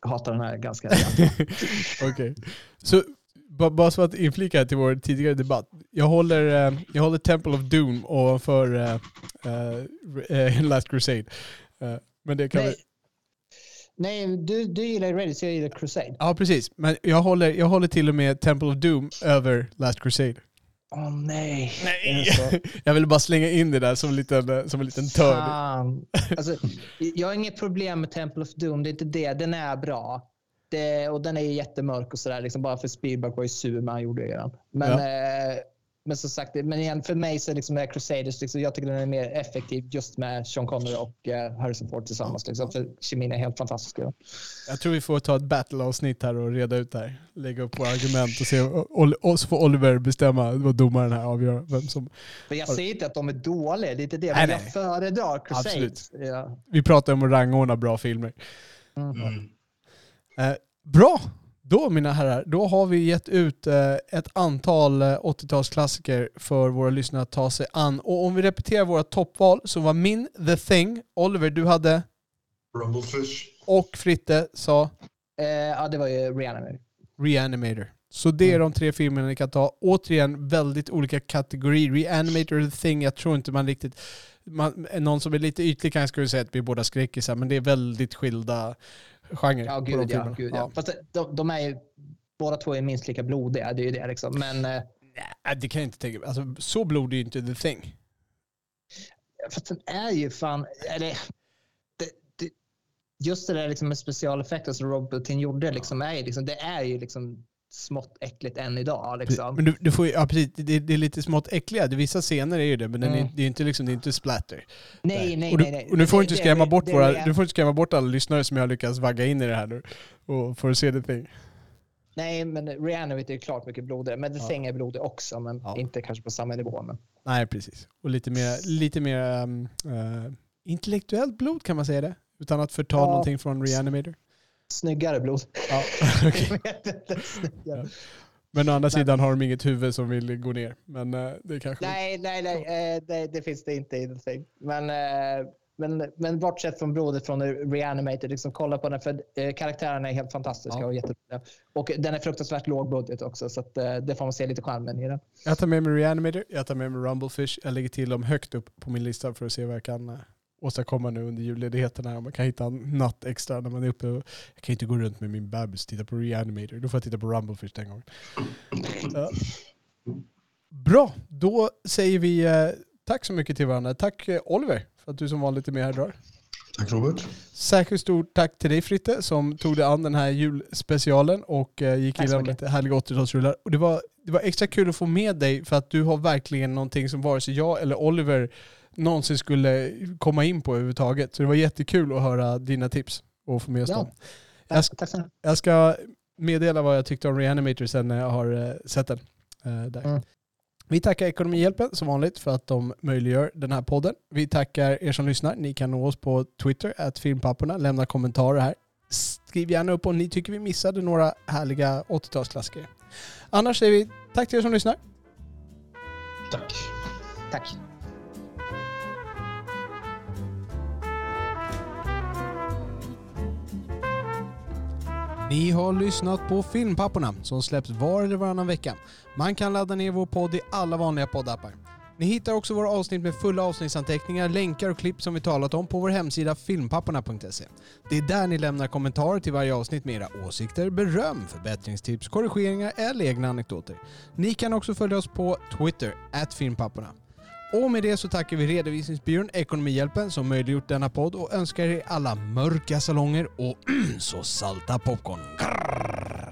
hatar den här ganska. Okej. Så ba- bara så att inflika till vår tidigare debatt. Jag håller, eh, jag håller Temple of Doom ovanför eh, eh, eh, Last Crusade. Men det kan vi... nej, nej du, du gillar Ready så jag gillar Crusade. Ja, precis. Men jag håller, jag håller till och med Temple of Doom över Last Crusade. Åh nej. Nej. Så? Jag ville bara slänga in det där som en liten, eh, som en liten törn. Fan. Alltså, jag har inget problem med Temple of Doom. Det är inte det. Den är bra. Det, och den är jättemörk och sådär. Liksom bara för Spielberg var ju sur när han gjorde den. Men, Ja. eh, men som sagt, men igen, för mig så är liksom är Crusaders, liksom, jag tycker den är mer effektiv just med Sean Connery och eh, Harrison Ford tillsammans. Liksom, för kemin är helt fantastisk. Ja. Jag tror vi får ta ett battle-avsnitt här och reda ut det här. Lägga upp våra argument och se, och, och så får Oliver bestämma vad domaren här avgör. Vem som, För jag säger inte att de är dåliga, det är inte det. Nej, Men nej. jag föredrar Crusade. Absolut. Ja. vi pratar om att rangordna bra filmer. Mm. Eh, bra! Då mina herrar, då har vi gett ut eh, ett antal eh, 80-talsklassiker för våra lyssnare att ta sig an. Och om vi repeterar våra toppval så var min The Thing, Oliver du hade, Rumblefish. och Fritte sa Eh, ja, det var ju Reanimator. Reanimator. Så det är de tre filmerna ni kan ta. Återigen, väldigt olika kategorier. Reanimator The Thing, jag tror inte man riktigt... Man, någon som är lite ytlig kanske skulle säga att vi är båda skräckisar, men det är väldigt skilda genrer Ja, gud ja. filmerna. Gud, ja. Fast de, de är ju, båda två är minst lika blodiga, det är ju det liksom. Men eh, Nej, det kan jag inte tänka mig. Alltså, så blodig är ju inte The Thing. fast den är ju fan, eller, det, det, just det där liksom med specialeffekter som Robotin gjorde, liksom, är ju liksom, det är ju liksom smått äckligt än idag. Liksom. Men du, du får ju, ja, precis, det, det är lite smått äckliga. Det- Vissa scener är ju det, men den är, Mm. det är inte, liksom, det är inte splatter. nej, nej, och du, nej, nej. Och nu får du Det- inte det- skrämma det- bort det- våra, det- du får inte skrämma bort alla lyssnare som jag har lyckats vagga in i det här nu. Och får se The Thing. Nej, men Reanimator är klart mycket blodigare. Men The Ja. Thing är blodig också, men Ja. inte kanske på samma nivå. Men. Nej, precis. Och lite mer, lite mer um, eh, intellektuellt blod kan man säga det. Utan att förta Ja. någonting från Reanimator. Snyggare blod. Ja, inte, snyggare. Men å andra sidan har de inget huvud som vill gå ner. Men eh, det kanske... Nej, nej, nej. eh, Det, det finns det inte i The Thing. Men, eh, Men, men bortsett från blodet från Reanimated, liksom kolla på den för karaktärerna är helt fantastiska Ja. och jätteroliga. Och den är fruktansvärt låg budget också så att, det får man se lite charmen i den. Jag tar med mig Reanimator, jag tar med mig Rumblefish. Jag lägger till dem högt upp på min lista för att se vad jag kan åstadkomma nu under julledigheten här. Om man kan hitta en natt extra när man är uppe. Och, jag kan inte gå runt med min bebis och titta på Reanimator. Då får jag titta på Rumblefish den gången. Ja. Bra, då säger vi eh, tack så mycket till varandra. Tack eh, Oliver för att du som vanligt är med här idag. Tack Robert. Särskilt stort tack till dig Fritte som tog dig an den här julspecialen och eh, gick igenom mycket. lite härliga 80-talsrullar. Och det var, det var extra kul att få med dig för att du har verkligen någonting som vare sig jag eller Oliver någonsin skulle komma in på överhuvudtaget. Så det var jättekul att höra dina tips och få med oss Ja. dem. Jag, jag ska meddela vad jag tyckte om Reanimator sen när jag har eh, sett den. eh, där. Mm. Vi tackar Ekonomihjälpen som vanligt för att de möjliggör den här podden. Vi tackar er som lyssnar. Ni kan nå oss på Twitter, att filmpapporna. Lämna kommentarer här. Skriv gärna upp om ni tycker vi missade några härliga 80-talsklassiker. Annars säger vi tack till er som lyssnar. Tack. Tack. Ni har lyssnat på Filmpapporna som släpps var eller varannan vecka. Man kan ladda ner vår podd i alla vanliga poddappar. Ni hittar också våra avsnitt med fulla avsnittsanteckningar, länkar och klipp som vi talat om på vår hemsida filmpapporna.se. Det är där ni lämnar kommentarer till varje avsnitt med era åsikter, beröm, förbättringstips, korrigeringar eller egna anekdoter. Ni kan också följa oss på Twitter, filmpapporna. Och med det så tackar vi redovisningsbyrån Ekonomihjälpen som möjliggjort denna podd och önskar er alla mörka salonger och så salta popcorn. Grrr.